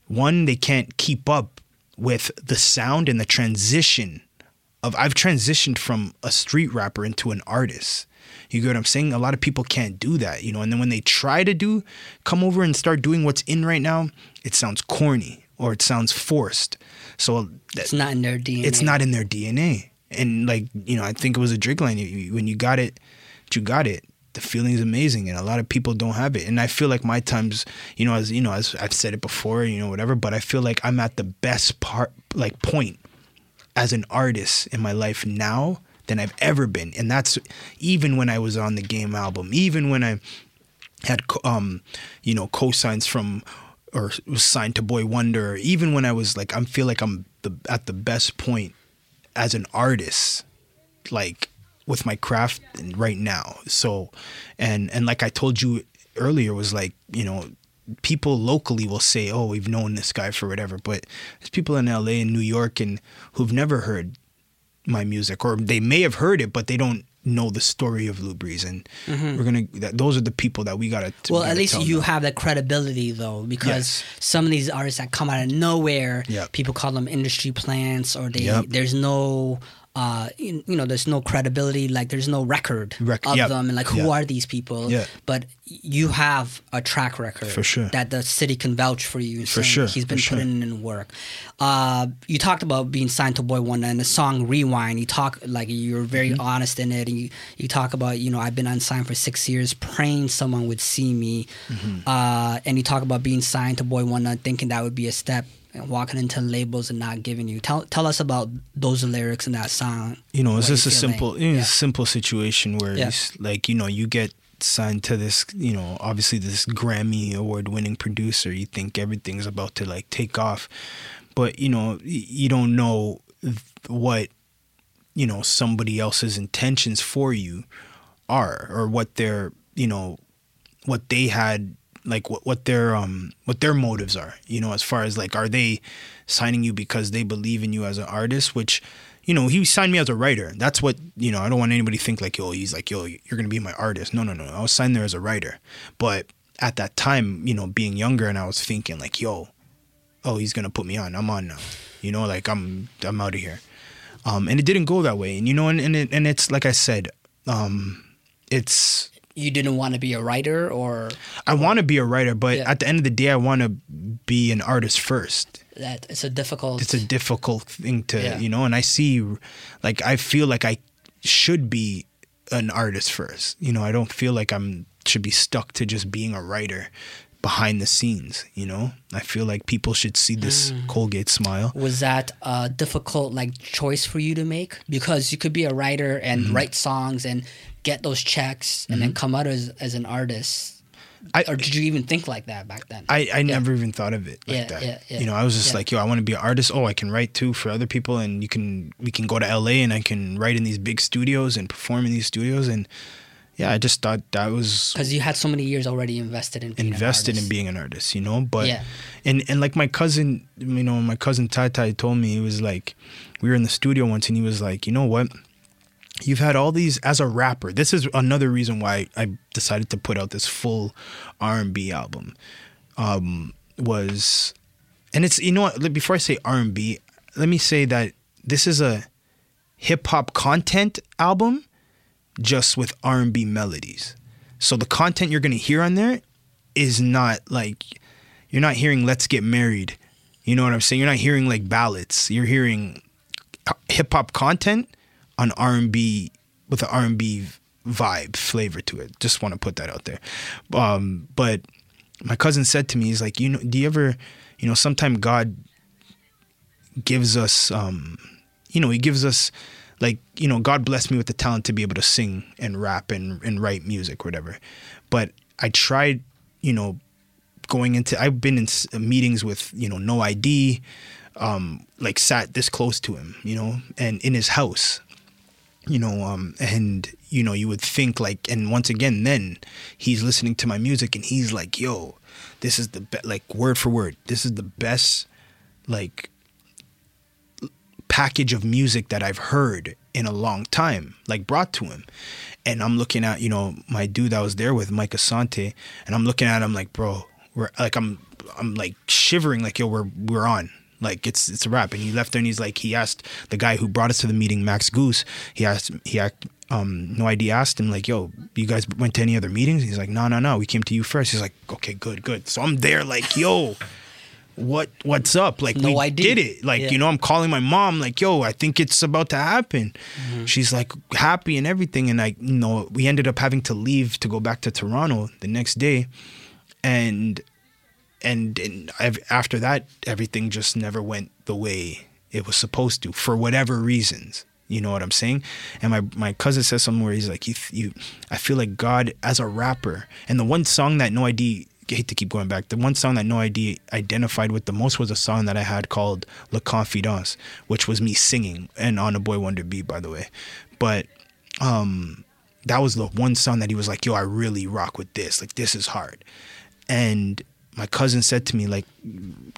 one, they can't keep up with the sound and the transition of I've transitioned from a street rapper into an artist. You get what I'm saying? A lot of people can't do that, you know, and then when they try to do come over and start doing what's in right now, it sounds corny or it sounds forced. So It's not in their DNA. it's not in their DNA. And like you know, I think it was a Drake line. When you got it, you got it. the feeling is amazing and a lot of people don't have it and i feel like my times you know as you know as i've said it before you know whatever but i feel like i'm at the best part like point as an artist in my life now than i've ever been and that's even when i was on the game album even when i had um you know cosigns from or was signed to Boi-1da even when i was like i feel like i'm the at the best point as an artist like with my craft right now. So and and like i told you earlier was like you know people locally will say oh we've known this guy for whatever but there's people in la and new york and who've never heard my music or they may have heard it but they don't know the story of Luu Breeze and Mhm. we're gonna that, those are the people that we gotta Well, we at gotta least tell you them. have that credibility though, because Yes. some of these artists that come out of nowhere, Yep. people call them industry plants, or they Yep. there's no. Uh, you you know, there's no credibility, like there's no record Rec- of yep. them, and like who Yeah. are these people? Yeah. But you have a track record For sure. that the city can vouch for you. For sure, he's for been sure. putting in work. Uh, you talked about being signed to Boi-1da and the song Rewind. You talk like you're very Mm-hmm. honest in it, and you you talk about you know I've been unsigned for six years, praying someone would see me, Mm-hmm. uh, and you talk about being signed to Boi-1da, thinking that would be a step, and walking into labels and not giving you. Tell tell us about those lyrics in that song. you know, it's just a you're feeling. simple, you simple situation where, Yeah. it's like, you know, you get signed to this, you know, obviously this Grammy award-winning producer. You think everything's about to like take off, but you know, you don't know what, you know, somebody else's intentions for you are, or what their, you know, what they had like what, what their um what their motives are you know as far as like are they signing you because they believe in you as an artist which you know he signed me as a writer. That's what you know i don't want anybody to think like yo he's like yo you're gonna be my artist. No no no i was signed there as a writer. But at that time you know being younger and i was thinking like yo oh he's gonna put me on. I'm on now. You know like i'm i'm out of here. Um and it didn't go that way. And you know and and, it, and it's like i said um it's You didn't want to be a writer, or I want to be a writer, but Yeah. at the end of the day, I want to be an artist first. that it's a difficult. It's a difficult thing to, Yeah. you know, and I see, like, I feel like I should be an artist first. You know, I don't feel like I'm should be stuck to just being a writer behind the scenes. You know, I feel like people should see this Mm. Colgate smile. was that a difficult like choice for you to make because you could be a writer and Mm-hmm. write songs and get those checks and then come out as, as an artist or did you even think like that back then I, I never even thought of it like Yeah, that. yeah, yeah, You know, I was just yeah. like, yo, I want to be an artist. Oh, I can write too for other people, and you can we can go to LA and I can write in these big studios and perform in these studios, and yeah, I just thought that was because you had so many years already invested in being invested an in artist. being an artist, you know. But Yeah. and and like my cousin, you know, my cousin Tai Tai told me he was like, we were in the studio once, and he was like, you know what, you've had all these as a rapper. This is another reason why I decided to put out this full R and B album. Um, was, and it's you know what? Before I say R and B, let me say that this is a hip hop content album, just with R and B melodies. So the content you're gonna hear on there is not like you're not hearing "Let's Get Married." You know what I'm saying? You're not hearing like ballads. You're hearing hip hop content on R and B with an R and B vibe flavor to it. Just want to put that out there. Um, but my cousin said to me, he's like, you know, do you ever, you know, sometime God gives us, um, you know, He gives us. Like you know, God blessed me with the talent to be able to sing and rap and, and write music, or whatever. But I tried, you know, going into I've been in meetings with you know no ID, um, like sat this close to him, you know, and in his house, you know, um, and you know you would think like, and once again, then he's listening to my music and he's like, yo, this is the be-, like word for word, this is the best like package of music that I've heard in a long time, like brought to him. And I'm looking at, you know, my dude that was there with Mike Asante, and I'm looking at him like, bro, we're like I'm I'm like shivering like yo, we're we're on. Like it's it's a wrap. And he left there and he's like he asked the guy who brought us to the meeting, Max Goose, he asked he asked um No ID asked him like, yo, you guys went to any other meetings? He's like, no, no, no, we came to you first. He's like, okay, good, good. So I'm there like, yo, what what's up? Like No we idea. did it. Like Yeah. you know, I'm calling my mom. Like yo, I think it's about to happen. Mm-hmm. She's like happy and everything, and I you know we ended up having to leave to go back to Toronto the next day, and and, and after that everything just never went the way it was supposed to for whatever reasons. You know what I'm saying? And my my cousin says something where he's like, you, you, I feel like God as a rapper, and the one song that No ID, hate to keep going back, the one song that No ID identified with the most was a song that I had called La Confidence, which was me singing and on a Boi-1da beat, by the way. But um, that was the one song that he was like, yo, I really rock with this. Like this is hard. And my cousin said to me like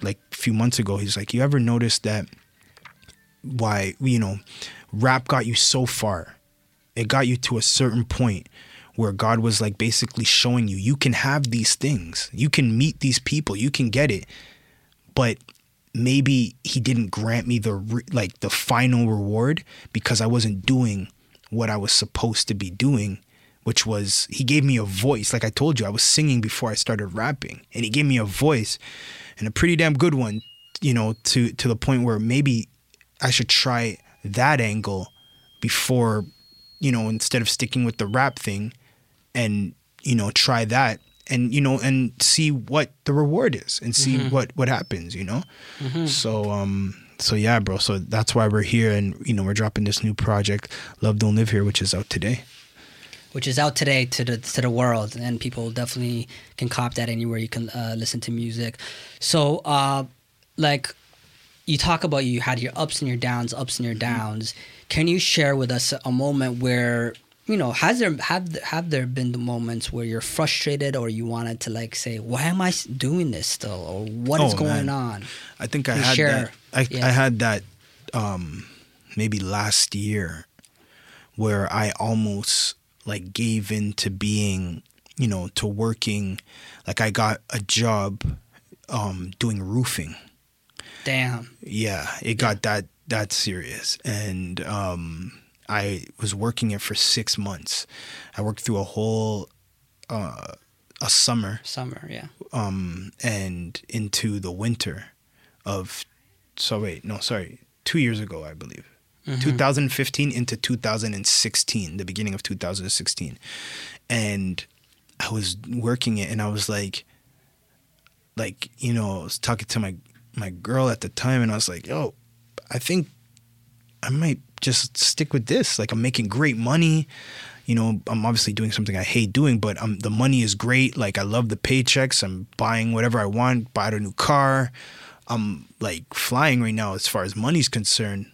like a few months ago, he's like, you ever noticed that why you know rap got you so far it got you to a certain point where god was like basically showing you you can have these things. You can meet these people. You can get it. But maybe he didn't grant me the re- like the final reward because i wasn't doing what i was supposed to be doing which was he gave me a voice. Like i told you i was singing before i started rapping and he gave me a voice and a pretty damn good one you know to to the point where maybe I should try that angle before, you know, instead of sticking with the rap thing and, you know, try that and, you know, and see what the reward is and see Mhm. what, what happens, you know? Mhm. So, um, so yeah, bro. So that's why we're here and, you know, we're dropping this new project, Love Don't Live Here, which is out today. which is out today to the to the world, and people definitely can cop that anywhere you can uh, listen to music. So, uh, like you talk about, you had your ups and your downs, ups and your downs. Can you share with us a moment where you know has there have have there been the moments where you're frustrated or you wanted to like say, why am I doing this still, or what is Oh, going man. on? I think I had share? that. I, Yeah. I had that um, maybe last year where I almost like gave in to being, you know, to working. Like I got a job um, doing roofing. Damn. Yeah, it got that that serious, and um, I was working it for six months. I worked through a whole uh, a summer, Summer, yeah. um, and into the winter of. So wait, no, sorry, two years ago, I believe. Mhm. 2015 into 2016, the beginning of 2016. And I was working it and I was like, like, you know, I was talking to my, my girl at the time and I was like, yo, I think I might just stick with this. Like I'm making great money. You know, I'm obviously doing something I hate doing, but um, the money is great. Like I love the paychecks. I'm buying whatever I want, bought a new car. I'm like flying right now as far as money's concerned.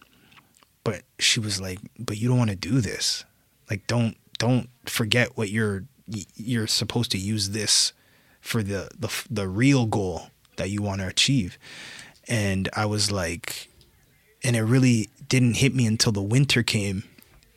But she was like, "But you don't want to do this. Like don't don't forget what you're you're supposed to use this for the the the real goal that you want to achieve." And I was like, and it really didn't hit me until the winter came,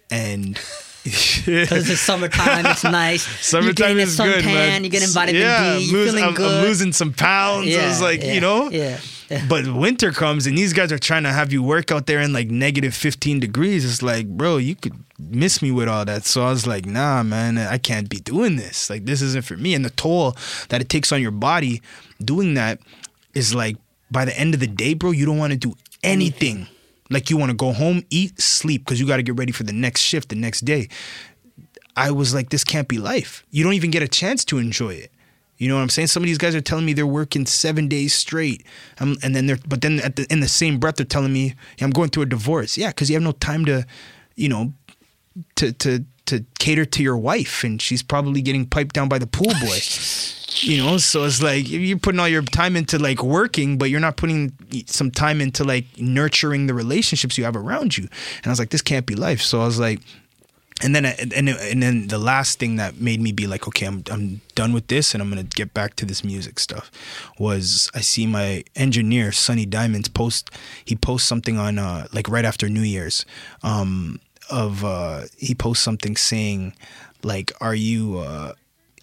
and Because it's summertime, it's nice. you're Summertime is good, man. You're getting vitamin yeah, D. You're lose- feeling I'm, good. I'm losing some pounds. I was like, yeah, you know, yeah, But winter comes and these guys are trying to have you work out there in like negative 15 degrees. It's like, bro, you could miss me with all that. So I was like, nah, man, I can't be doing this. Like, this isn't for me. And the toll that it takes on your body doing that is like, by the end of the day, bro, you don't want to do anything. Like, you want to go home, eat, sleep, because you got to get ready for the next shift the next day. I was like, this can't be life. You don't even get a chance to enjoy it. You know what I'm saying? Some of these guys are telling me they're working seven days straight, um, and then they're, but then at the, in the same breath, they're telling me I'm going through a divorce. Yeah, because you have no time to, you know, to to to cater to your wife, and she's probably getting piped down by the pool boy. you know, so it's like you're putting all your time into like working, but you're not putting some time into like nurturing the relationships you have around you. And I was like, this can't be life. So I was like, and then and and then the last thing that made me be like, okay, I'm I'm done with this, and I'm gonna get back to this music stuff. Was I see my engineer Sonny Diamonds post? He posts something on uh, like right after New Year's. Um, of uh, he posts something saying like, "Are you?" Uh,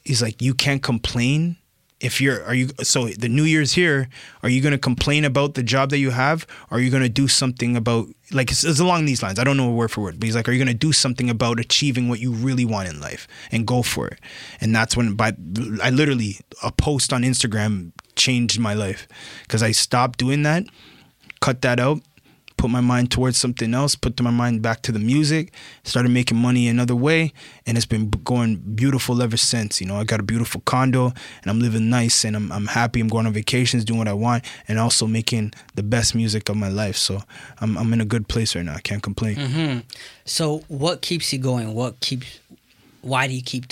he's like, "You can't complain if you're are you so the new year's here are you going to complain about the job that you have? Are you going to do something about like it's, it's along these lines. I don't know word for word but he's like are you going to do something about achieving what you really want in life and go for it? And that's when by i literally a post on instagram changed my life because i stopped doing that cut that out put my mind towards something else, put my mind back to the music, started making money another way, and it's been going beautiful ever since. You know, I got a beautiful condo and I'm living nice and I'm, I'm happy. I'm going on vacations, doing what I want, and also making the best music of my life. So I'm, I'm in a good place right now. I can't complain. Mm-hmm. So, what keeps you going? What keeps, why do you keep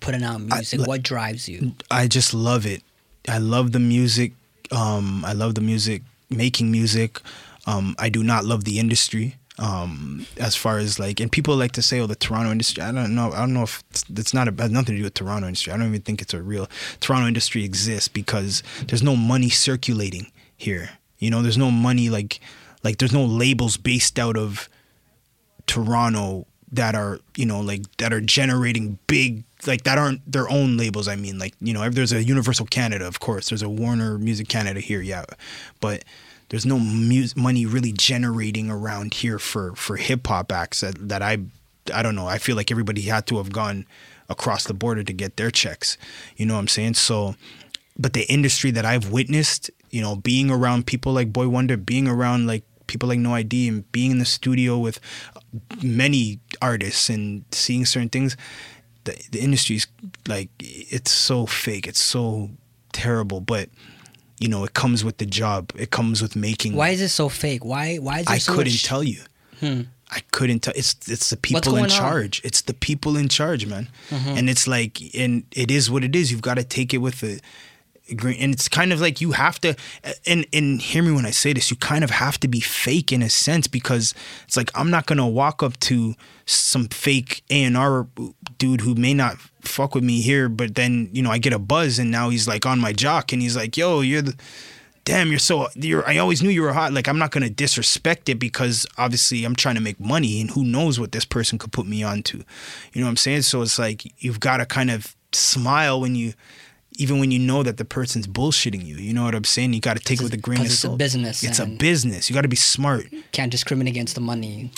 putting out music? I, what drives you? I just love it. I love the music. Um, I love the music, making music. Um, I do not love the industry. Um, as far as like, and people like to say, "Oh, the Toronto industry." I don't know. I don't know if it's, it's not a, has nothing to do with Toronto industry. I don't even think it's a real Toronto industry exists because there's no money circulating here. You know, there's no money like like there's no labels based out of Toronto that are you know like that are generating big like that aren't their own labels. I mean, like you know, there's a Universal Canada, of course. There's a Warner Music Canada here, yeah, but there's no mu- money really generating around here for for hip hop acts that, that I I don't know. I feel like everybody had to have gone across the border to get their checks. You know what I'm saying? So, but the industry that I've witnessed, you know, being around people like Boi-1da, being around like people like No ID, and being in the studio with many artists and seeing certain things, the the industry's like it's so fake. It's so terrible, but you know, it comes with the job. It comes with making. Why is it so fake? Why? Why is it so? I so couldn't much... tell you. Hmm. I couldn't tell. It's it's the people in charge. On? It's the people in charge, man. Mm-hmm. And it's like, and it is what it is. You've got to take it with the and it's kind of like you have to and and hear me when I say this you kind of have to be fake in a sense because it's like I'm not gonna walk up to some fake A&R dude who may not fuck with me here but then you know I get a buzz and now he's like on my jock and he's like yo you're the damn you're so you're I always knew you were hot like I'm not gonna disrespect it because obviously I'm trying to make money and who knows what this person could put me onto you know what I'm saying so it's like you've got to kind of smile when you even when you know that the person's bullshitting you. You know what I'm saying? You got to take it with a grain of salt. It's a business. It's a business. You got to be smart. Can't discriminate against the money.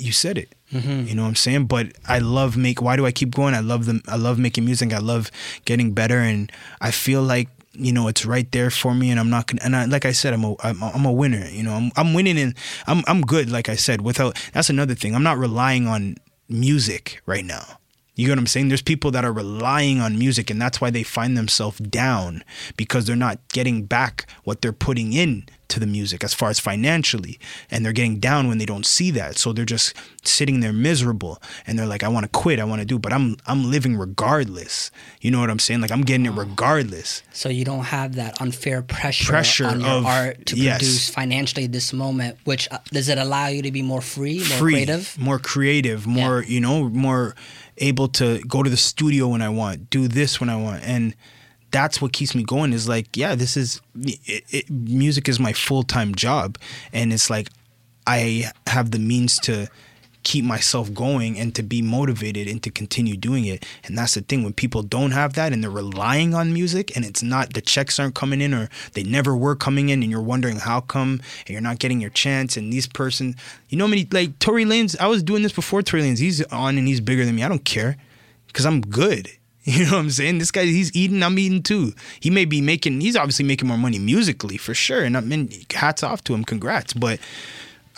You said it. Mm-hmm. You know what I'm saying? But I love make. Why do I keep going? I love them. I love making music. I love getting better, and I feel like you know it's right there for me. And I'm not gonna. And I, like I said, I'm a I'm, I'm a winner. You know, I'm I'm winning, and I'm I'm good. Like I said, without that's another thing. I'm not relying on music right now. You get what I'm saying? There's people that are relying on music and that's why they find themselves down because they're not getting back what they're putting in to the music as far as financially and they're getting down when they don't see that. So they're just sitting there miserable and they're like I want to quit, I want to do, but I'm I'm living regardless. You know what I'm saying? Like I'm getting it regardless. So you don't have that unfair pressure, pressure on your of, art to yes. produce financially this moment, which uh, does it allow you to be more free, more free, creative? More creative, more, yeah. you know, more able to go to the studio when I want, do this when I want, and that's what keeps me going. Is like, yeah, this is it, it, music is my full time job, and it's like I have the means to keep myself going and to be motivated and to continue doing it. And that's the thing when people don't have that and they're relying on music and it's not the checks aren't coming in or they never were coming in and you're wondering how come and you're not getting your chance and these person you know many like Tory Lanez I was doing this before Tory Lanez he's on and he's bigger than me I don't care because I'm good you know what I'm saying? This guy, he's eating, I'm eating too. He may be making, he's obviously making more money musically for sure. And I mean, hats off to him, congrats. But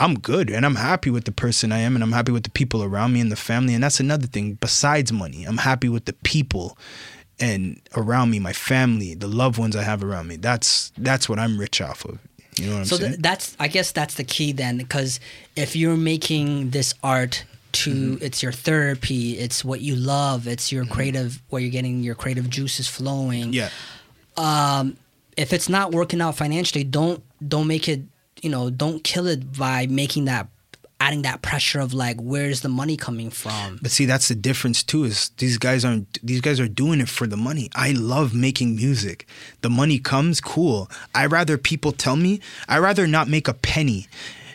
I'm good and I'm happy with the person I am and I'm happy with the people around me and the family. And that's another thing besides money. I'm happy with the people and around me, my family, the loved ones I have around me. That's that's what I'm rich off of. You know what I'm so saying? So that's I guess that's the key then because if you're making this art to mm-hmm. it's your therapy, it's what you love, it's your mm-hmm. creative where you're getting your creative juices flowing. Yeah. Um if it's not working out financially, don't don't make it you know, don't kill it by making that adding that pressure of like where's the money coming from? But see that's the difference too is these guys aren't these guys are doing it for the money. I love making music. The money comes cool. I rather people tell me i rather not make a penny.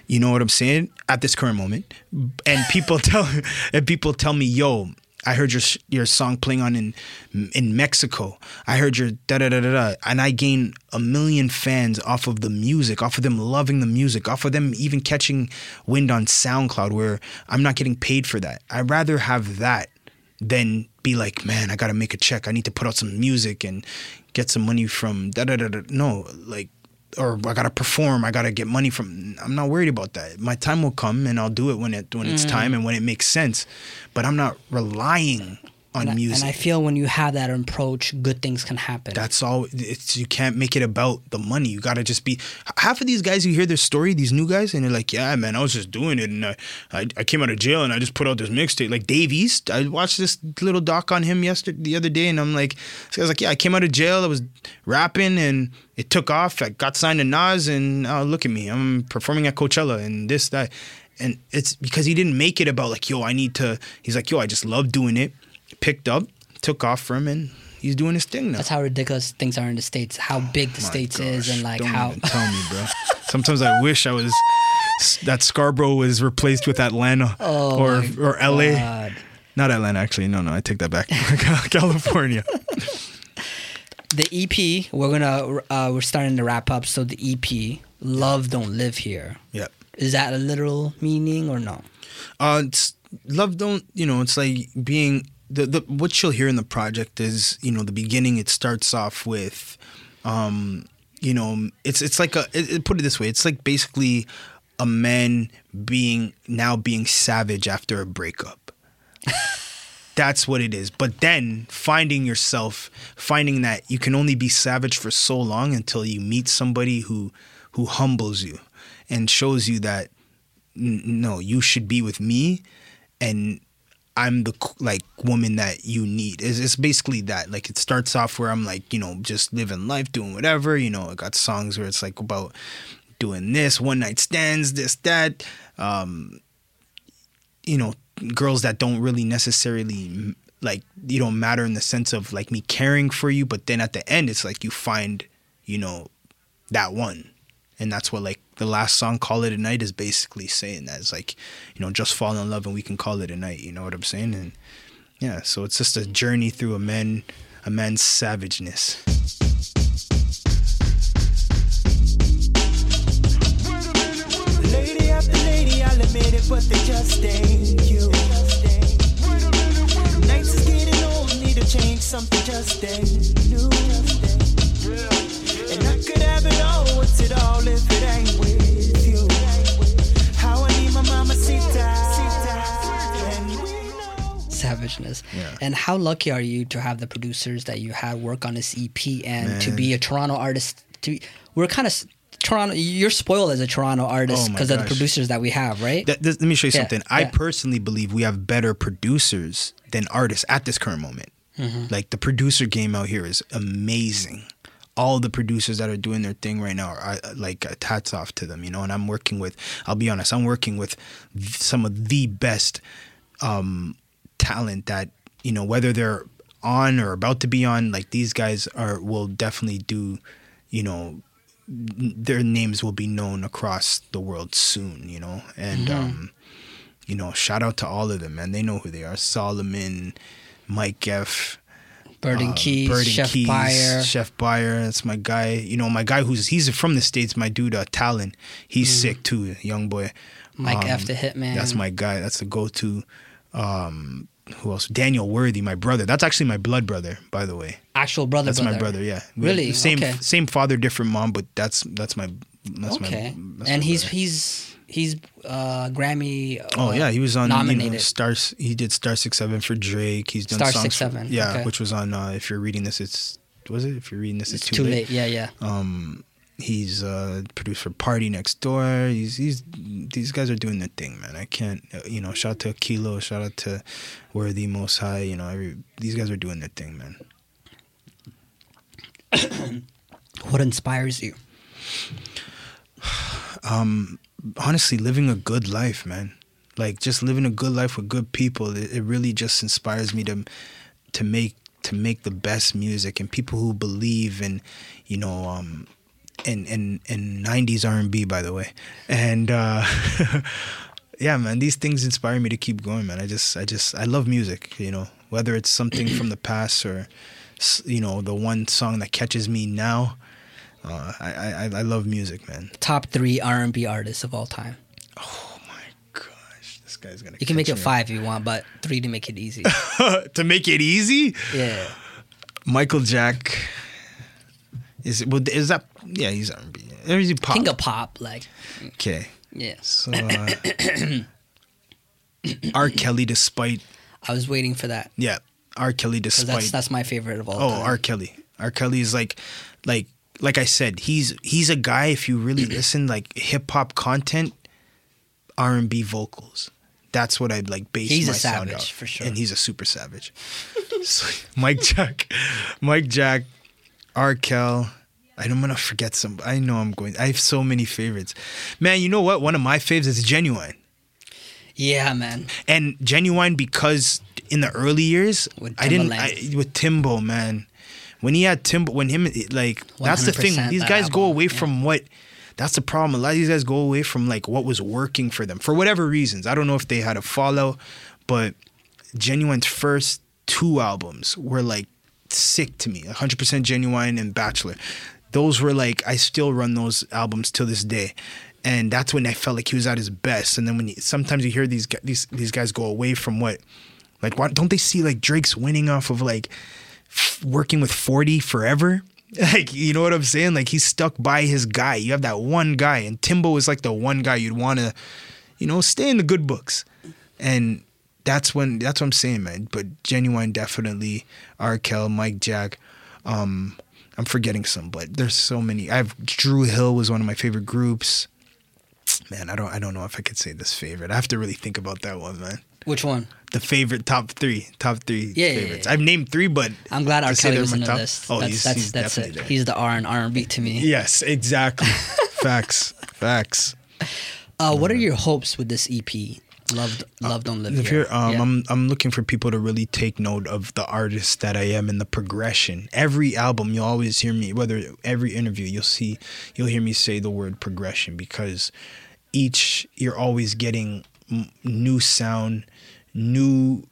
You know what i'm saying? At this current moment. And people tell and people tell me yo I heard your your song playing on in in Mexico. I heard your da da da da da, and I gained a million fans off of the music, off of them loving the music, off of them even catching wind on SoundCloud, where I'm not getting paid for that. I'd rather have that than be like, man, I gotta make a check. I need to put out some music and get some money from da da da da. No, like or I gotta perform. I gotta get money from. I'm not worried about that. My time will come, and I'll do it when it when it's Mm. time and when it makes sense. But I'm not relying on and I, music. and I feel when you have that approach, good things can happen. That's all. It's you can't make it about the money. You gotta just be. Half of these guys, you hear their story, these new guys, and they're like, "Yeah, man, I was just doing it, and I, I, I came out of jail, and I just put out this mixtape." Like Dave East, I watched this little doc on him yesterday, the other day, and I'm like, this guy's like, "Yeah, I came out of jail, I was rapping, and it took off. I got signed to Nas, and oh, look at me, I'm performing at Coachella, and this that." And it's because he didn't make it about like, yo, I need to. He's like, yo, I just love doing it. Picked up, took off from, and he's doing his thing now. That's how ridiculous things are in the states. How big the states is, and like Don't how. even tell me, bro. Sometimes I wish I was that Scarborough was replaced with Atlanta Oh or or LA. God. Not Atlanta, actually. No, no, I take that back. California. the EP we're gonna uh, we're starting to wrap up. So the EP, "Love Don't Live Here," Yep. is that a literal meaning or no? Uh, it's, love don't you know? It's like being the the what you'll hear in the project is you know the beginning. It starts off with, um, you know, it's it's like a it, it- put it this way. It's like basically a man being now being savage after a breakup. That's what it is. But then finding yourself, finding that you can only be savage for so long until you meet somebody who who humbles you and shows you that no, you should be with me and I'm the like woman that you need. It's, it's basically that. Like it starts off where I'm like, you know, just living life, doing whatever. You know, I got songs where it's like about doing this, one night stands, this, that. Um, you know, girls that don't really necessarily like you don't matter in the sense of like me caring for you, but then at the end it's like you find, you know, that one. And that's what like the last song Call It a Night is basically saying that. It's like, you know, just fall in love and we can call it a night, you know what I'm saying? And yeah, so it's just a journey through a man a man's savageness. Nights is getting old, need to change something just ain't new. And I could have it all, what's it all if it ain't with you? How I need my mama sit Savageness. And how lucky are you to have the producers that you had work on this EP and to be a Toronto artist? To we're kind of Toronto. You're spoiled as a Toronto artist Oh because of the producers that we have, right? That, this- let me show you Yeah, something. I yeah. personally believe we have better producers than artists at this current moment. Mhm. Like the producer game out here is amazing. All the producers that are doing their thing right now are I- like uh, hats off to them, you know. And I'm working with, I'll be honest, I'm working with some of the best um, talent that you know, whether they're on or about to be on. Like these guys are will definitely do, you know, their names will be known across the world soon, you know. And Mhm. um, you know, shout out to all of them, man. They know who they are. Solomon, Mike F. Burden uh, Keys, Burden Chef Keys, Bayer. Chef Bayer. That's my guy. You know, my guy who's he's from the states. My dude, uh, Talon. He's Mm. sick too, young boy. Um, Mike F. the Hitman. That's my guy. That's the go-to. Um, who else? Daniel Worthy, my brother. That's actually my blood brother, by the way. Actual brother. That's my brother. brother. Yeah. We Really? Same Okay. same father, different mom, but that's that's my that's okay. my. That's and my he's brother. he's he's uh, Grammy. Oh uh, yeah, he was on nominated. You know, Stars. He did Star Six Seven for Drake. He's done Star songs. 6'7", yeah, okay. which was on. Uh, if you're reading this, it's was it? If you're reading this, it's, It's too late. Yeah, yeah. Um, he's uh produced for PartyNextDoor. He's he's these guys are doing their thing, man. I can't. uh, You know, shout out to Kilo. Shout out to Worthy Most High. You know, every these guys are doing their thing, man. What inspires you? um honestly living a good life man like just living a good life with good people it, it really just inspires me to to make to make the best music and people who believe in you know um in in in 90s R&B by the way and uh yeah, man, these things inspire me to keep going, man. I just, I just, I love music. You know, whether it's something from the past or, you know, the one song that catches me now. Uh, I, I, I love music, man. Top three R&B artists of all time. Oh my gosh, this guy's gonna. You can make it me. five if you want, but three to make it easy. to make it easy. Yeah. Michael Jack. Is it? well, Is that? Yeah, he's R&B. Or is he pop? King of pop, like Okay. yeah. So, uh, R. Kelly, despite I was waiting for that. yeah, R. Kelly, despite That's that's my favorite of all oh time. R. Kelly, R. Kelly is like, like, like I said, he's he's a guy. If you really listen, like hip hop content, R and B vocals. That's what I'd like base He's a my sound savage, off. for sure. and he's a super savage. so, Mike Jack, Mike Jack, R. Kel. I'm gonna forget some. I know I'm going. I have so many favorites. Man, you know what? One of my faves is Ginuwine. Yeah, man. And Ginuwine because in the early years, With I didn't I, with Timbo, man. When he had Timbo, when him like that's the thing. These guys go album, away from what. That's the problem. A lot of these guys go away from like what was working for them for whatever reasons. I don't know if they had a fallout, but Ginuwine's first two albums were like sick to me. 100% Genuine and Bachelor. Those were like I still run those albums till this day. And that's when I felt like he was at his best. And then when you, sometimes you hear these these these guys go away from what like why don't they see like Drake's winning off of like working with 40 forever? Like you know what I'm saying? Like he's stuck by his guy. You have that one guy and Timbo is like the one guy you'd want to you know, stay in the good books. And that's when that's what I'm saying, man. But Ginuwine, definitely. R. Kel, Mike Jack. Um, I'm forgetting some, but there's so many. I have Dru Hill was one of my favorite groups. Man, I don't I don't know if I could say this favorite. I have to really think about that one, man. Which one? The favorite top three, top three Yeah, yeah, favorites. yeah. I've named three, but I'm glad R. Kelly was in the list. Oh, that's he's, that's, he's that's definitely it. there. He's the R and R and B to me. Yes, exactly. facts, facts. Uh, what are your hopes with this EP? Love, love, don't live If here. you're, um, Yeah. I'm I'm looking for people to really take note of the artist that I am and the progression. Every album, you'll always hear me. Whether every interview, you'll see, you'll hear me say the word progression because each you're always getting m- new sound, new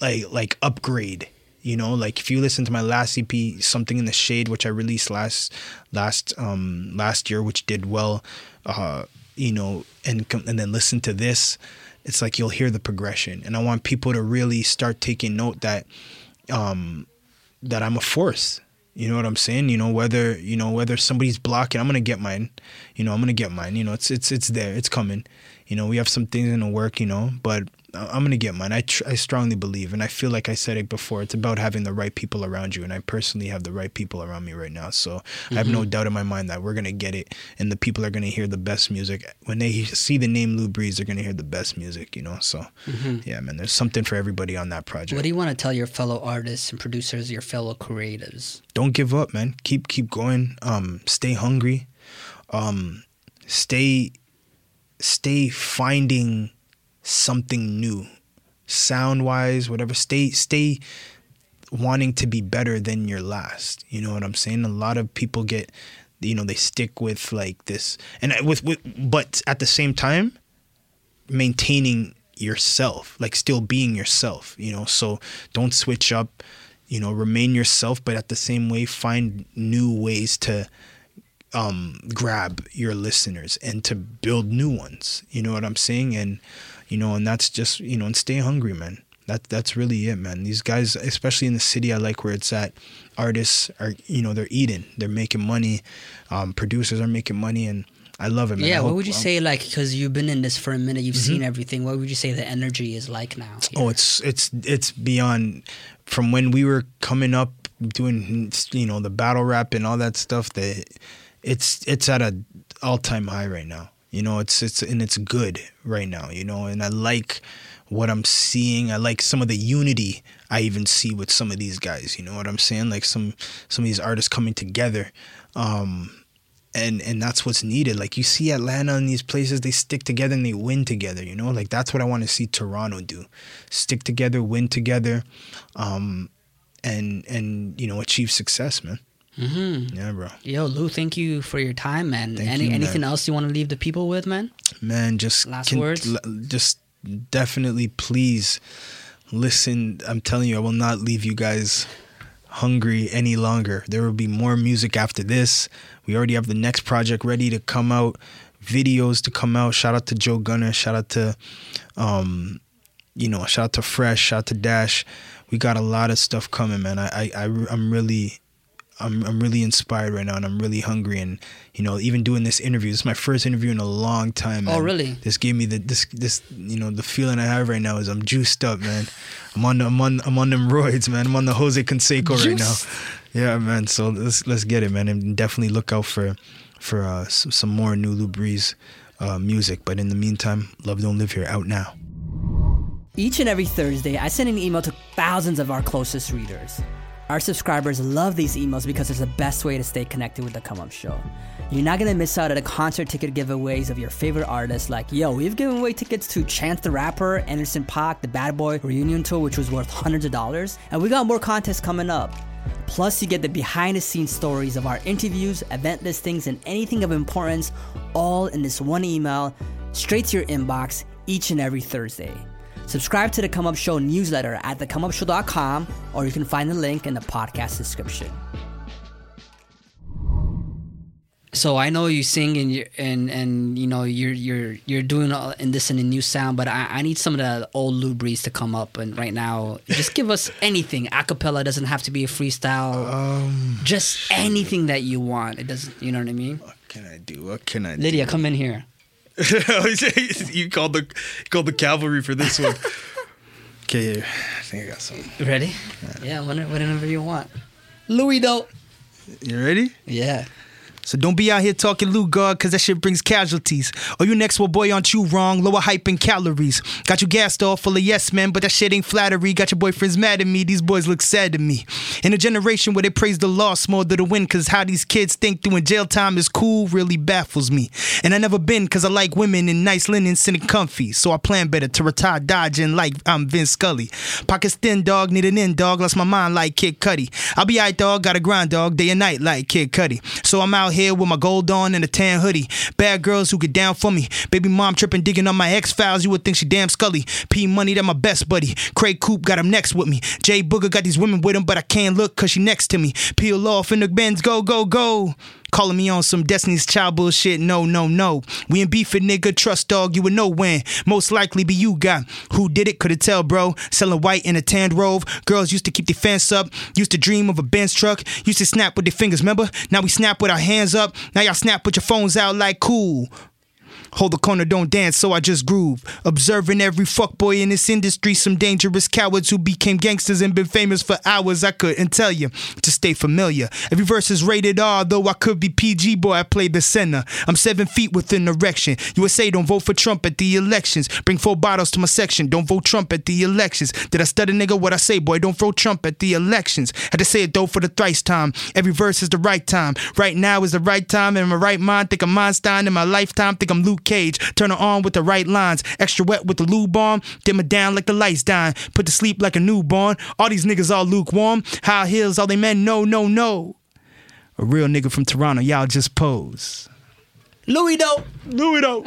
like like upgrade. You know, like if you listen to my last EP, something in the shade, which I released last last um last year, which did well, uh, you know, and and then listen to this, it's like you'll hear the progression, and I want people to really start taking note that um that I'm a force. You know what I'm saying? You know whether you know whether somebody's blocking, I'm gonna get mine. You know I'm gonna get mine. You know it's it's it's there. It's coming. You know we have some things in the work. You know, but I'm gonna get mine. I tr- I strongly believe, and I feel like I said it before. It's about having the right people around you, and I personally have the right people around me right now. So I have no Mhm. doubt in my mind that we're gonna get it, and the people are gonna hear the best music when they see the name Luu Breeze. They're gonna hear the best music. You know, so Mhm. yeah, man. There's something for everybody on that project. What do you want to tell your fellow artists and producers, your fellow creatives? don't give up, man. Keep keep going. Um, stay hungry. Um, stay stay finding something new, sound wise, whatever. Stay stay wanting to be better than your last. You know what I'm saying? A lot of people get, you know, they stick with like this, and with with, but at the same time, maintaining yourself, like still being yourself, you know. So don't switch up, you know, remain yourself, but at the same way find new ways to um grab your listeners and to build new ones. You know what I'm saying? And you know, and that's just, you know, and stay hungry, man. That that's really it, man. These guys, especially in the city I like where it's at, artists are, you know, they're eating, they're making money, um, producers are making money and I love it, man. yeah, I what would you um, say, like, because you've been in this for a minute, you've Mhm. seen everything. What would you say the energy is like now? Oh, it's it's it's beyond from when we were coming up doing you know the battle rap and all that stuff. That it's it's at a all time high right now. You know, it's it's and it's good right now. You know, and I like what I'm seeing. I like some of the unity I even see with some of these guys. You know what I'm saying? Like some some of these artists coming together. Um, and and that's what's needed. Like you see Atlanta and these places, they stick together and they win together. You know, like that's what I want to see Toronto do: stick together, win together, um, and and you know achieve success, man. Mm-hmm. Yeah, bro. Yo, Lou, thank you for your time, man. Thank Any you, man. anything else you want to leave the people with, man? man just Last words? l- just definitely please listen i'm telling you i will not leave you guys hungry any longer there will be more music after this we already have the next project ready to come out videos to come out shout out to joe gunner shout out to um you know shout out to fresh shout out to dash we got a lot of stuff coming man i i, I i'm really I'm I'm really inspired right now, and I'm really hungry. And you know, even doing this interview, this is my first interview in a long time. Oh, really? This gave me the this this you know the feeling I have right now is I'm juiced up, man. I'm on the, I'm on I'm on them roids, man. I'm on the Jose Canseco right now. Yeah, man. So let's let's get it, man, and definitely look out for for uh, some, some more new Luu Breeze uh, music. But in the meantime, Love Don't Live Here out now. Each and every Thursday, I send an email to thousands of our closest readers. Our subscribers love these emails because it's the best way to stay connected with the Come Up Show. You're not gonna miss out on the concert ticket giveaways of your favorite artists like, yo, we've given away tickets to Chance the Rapper, Anderson Paak, the Bad Boy reunion tour, which was worth hundreds of dollars, and we got more contests coming up. Plus, you get the behind the scenes stories of our interviews, event listings, and anything of importance all in this one email straight to your inbox each and every Thursday. Subscribe to the Come Up Show newsletter at thecomeupshow.com or you can find the link in the podcast description. So I know you sing and you and and you know you're you're you're doing all in this in a new sound, but I, I need some of the old Luu Breeze to come up and right now just give us anything. Acapella doesn't have to be a freestyle. Um, just anything that you want. It doesn't. You know what I mean? What can I do? What can I? Lydia, come in here. you called the called the cavalry for this one. okay, I think I got something. Ready? Yeah, whenever, whenever you want. Louis though. You ready? Yeah. So don't be out here talking Lou God, cause that shit brings casualties. Or you next one boy aren't you wrong, lower hype and calories. Got you gassed off full of yes men, but that shit ain't flattery. Got your boyfriends mad at me, these boys look sad to me. In a generation where they praise the loss more than the win, cause how these kids think doing jail time is cool really baffles me. And I never been cause I like women in nice linen sitting comfy. So I plan better to retire dodging like I'm Vince Scully. Pockets thin dog, need an in dog, lost my mind like Kid Cudi. I'll be out dog, got a grind dog, day and night like Kid Cudi. So I'm out here with my gold on and a tan hoodie. Bad girls who get down for me. Baby mom tripping, digging on my X files. You would think she damn Scully. P Money, that my best buddy. Craig Coop got him next with me. Jay Booger got these women with him, but I can't look cause she next to me. Peel off in the Benz, go, go, go. Calling me on some Destiny's Child bullshit. No, no, no. We ain't beefing, nigga. Trust dog, you would know when. Most likely be you guy. Who did it? Couldn't tell, bro. Selling white in a tanned robe. Girls used to keep their fence up. Used to dream of a Benz truck. Used to snap with their fingers, remember? Now we snap with our hands up. Now y'all snap with your phones out like cool. Hold the corner, don't dance, so I just groove. Observing every fuckboy in this industry, some dangerous cowards who became gangsters and been famous for hours. I couldn't tell you to stay familiar. Every verse is rated R, though I could be PG, boy, I play the center. I'm seven feet within erection. USA don't vote for Trump at the elections. Bring four bottles to my section, don't vote Trump at the elections. Did I stutter, nigga? What I say, boy, don't vote Trump at the elections. Had to say it though for the thrice time. Every verse is the right time. Right now is the right time. In my right mind, think I'm Einstein. In my lifetime, think I'm Luke Cage. Turn her on with the right lines. Extra wet with the lube on. Dim it down like the lights dying. Put to sleep like a newborn. All these niggas all lukewarm. High heels, all they men no, no, no. A real nigga from Toronto, y'all just pose. Louis though. Louis though.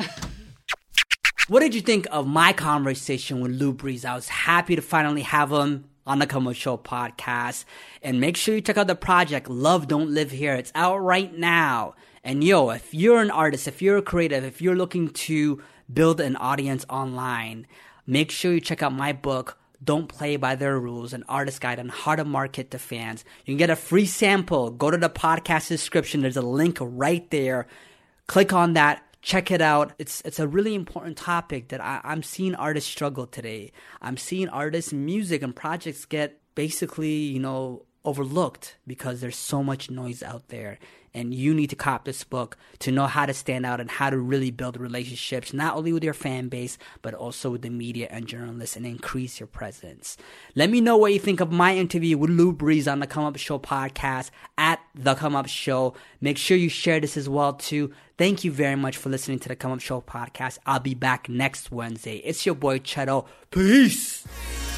What did you think of my conversation with Luu Breeze? I was happy to finally have him on the Show podcast. And make sure you check out the project Love Don't Live Here. It's out right now. And yo, if you're an artist, if you're a creative, if you're looking to build an audience online, make sure you check out my book, Don't Play by Their Rules, an artist guide on how to market to fans. You can get a free sample. Go to the podcast description. There's a link right there. Click on that. Check it out. It's it's a really important topic that I, I'm seeing artists struggle today. I'm seeing artists' music and projects get basically, you know, overlooked because there's so much noise out there. And you need to cop this book to know how to stand out and how to really build relationships, not only with your fan base, but also with the media and journalists and increase your presence. Let me know what you think of my interview with Luu Breeze on the Come Up Show podcast at The Come Up Show. Make sure you share this as well too. Thank you very much for listening to the Come Up Show podcast. I'll be back next Wednesday. It's your boy Cheto. Peace.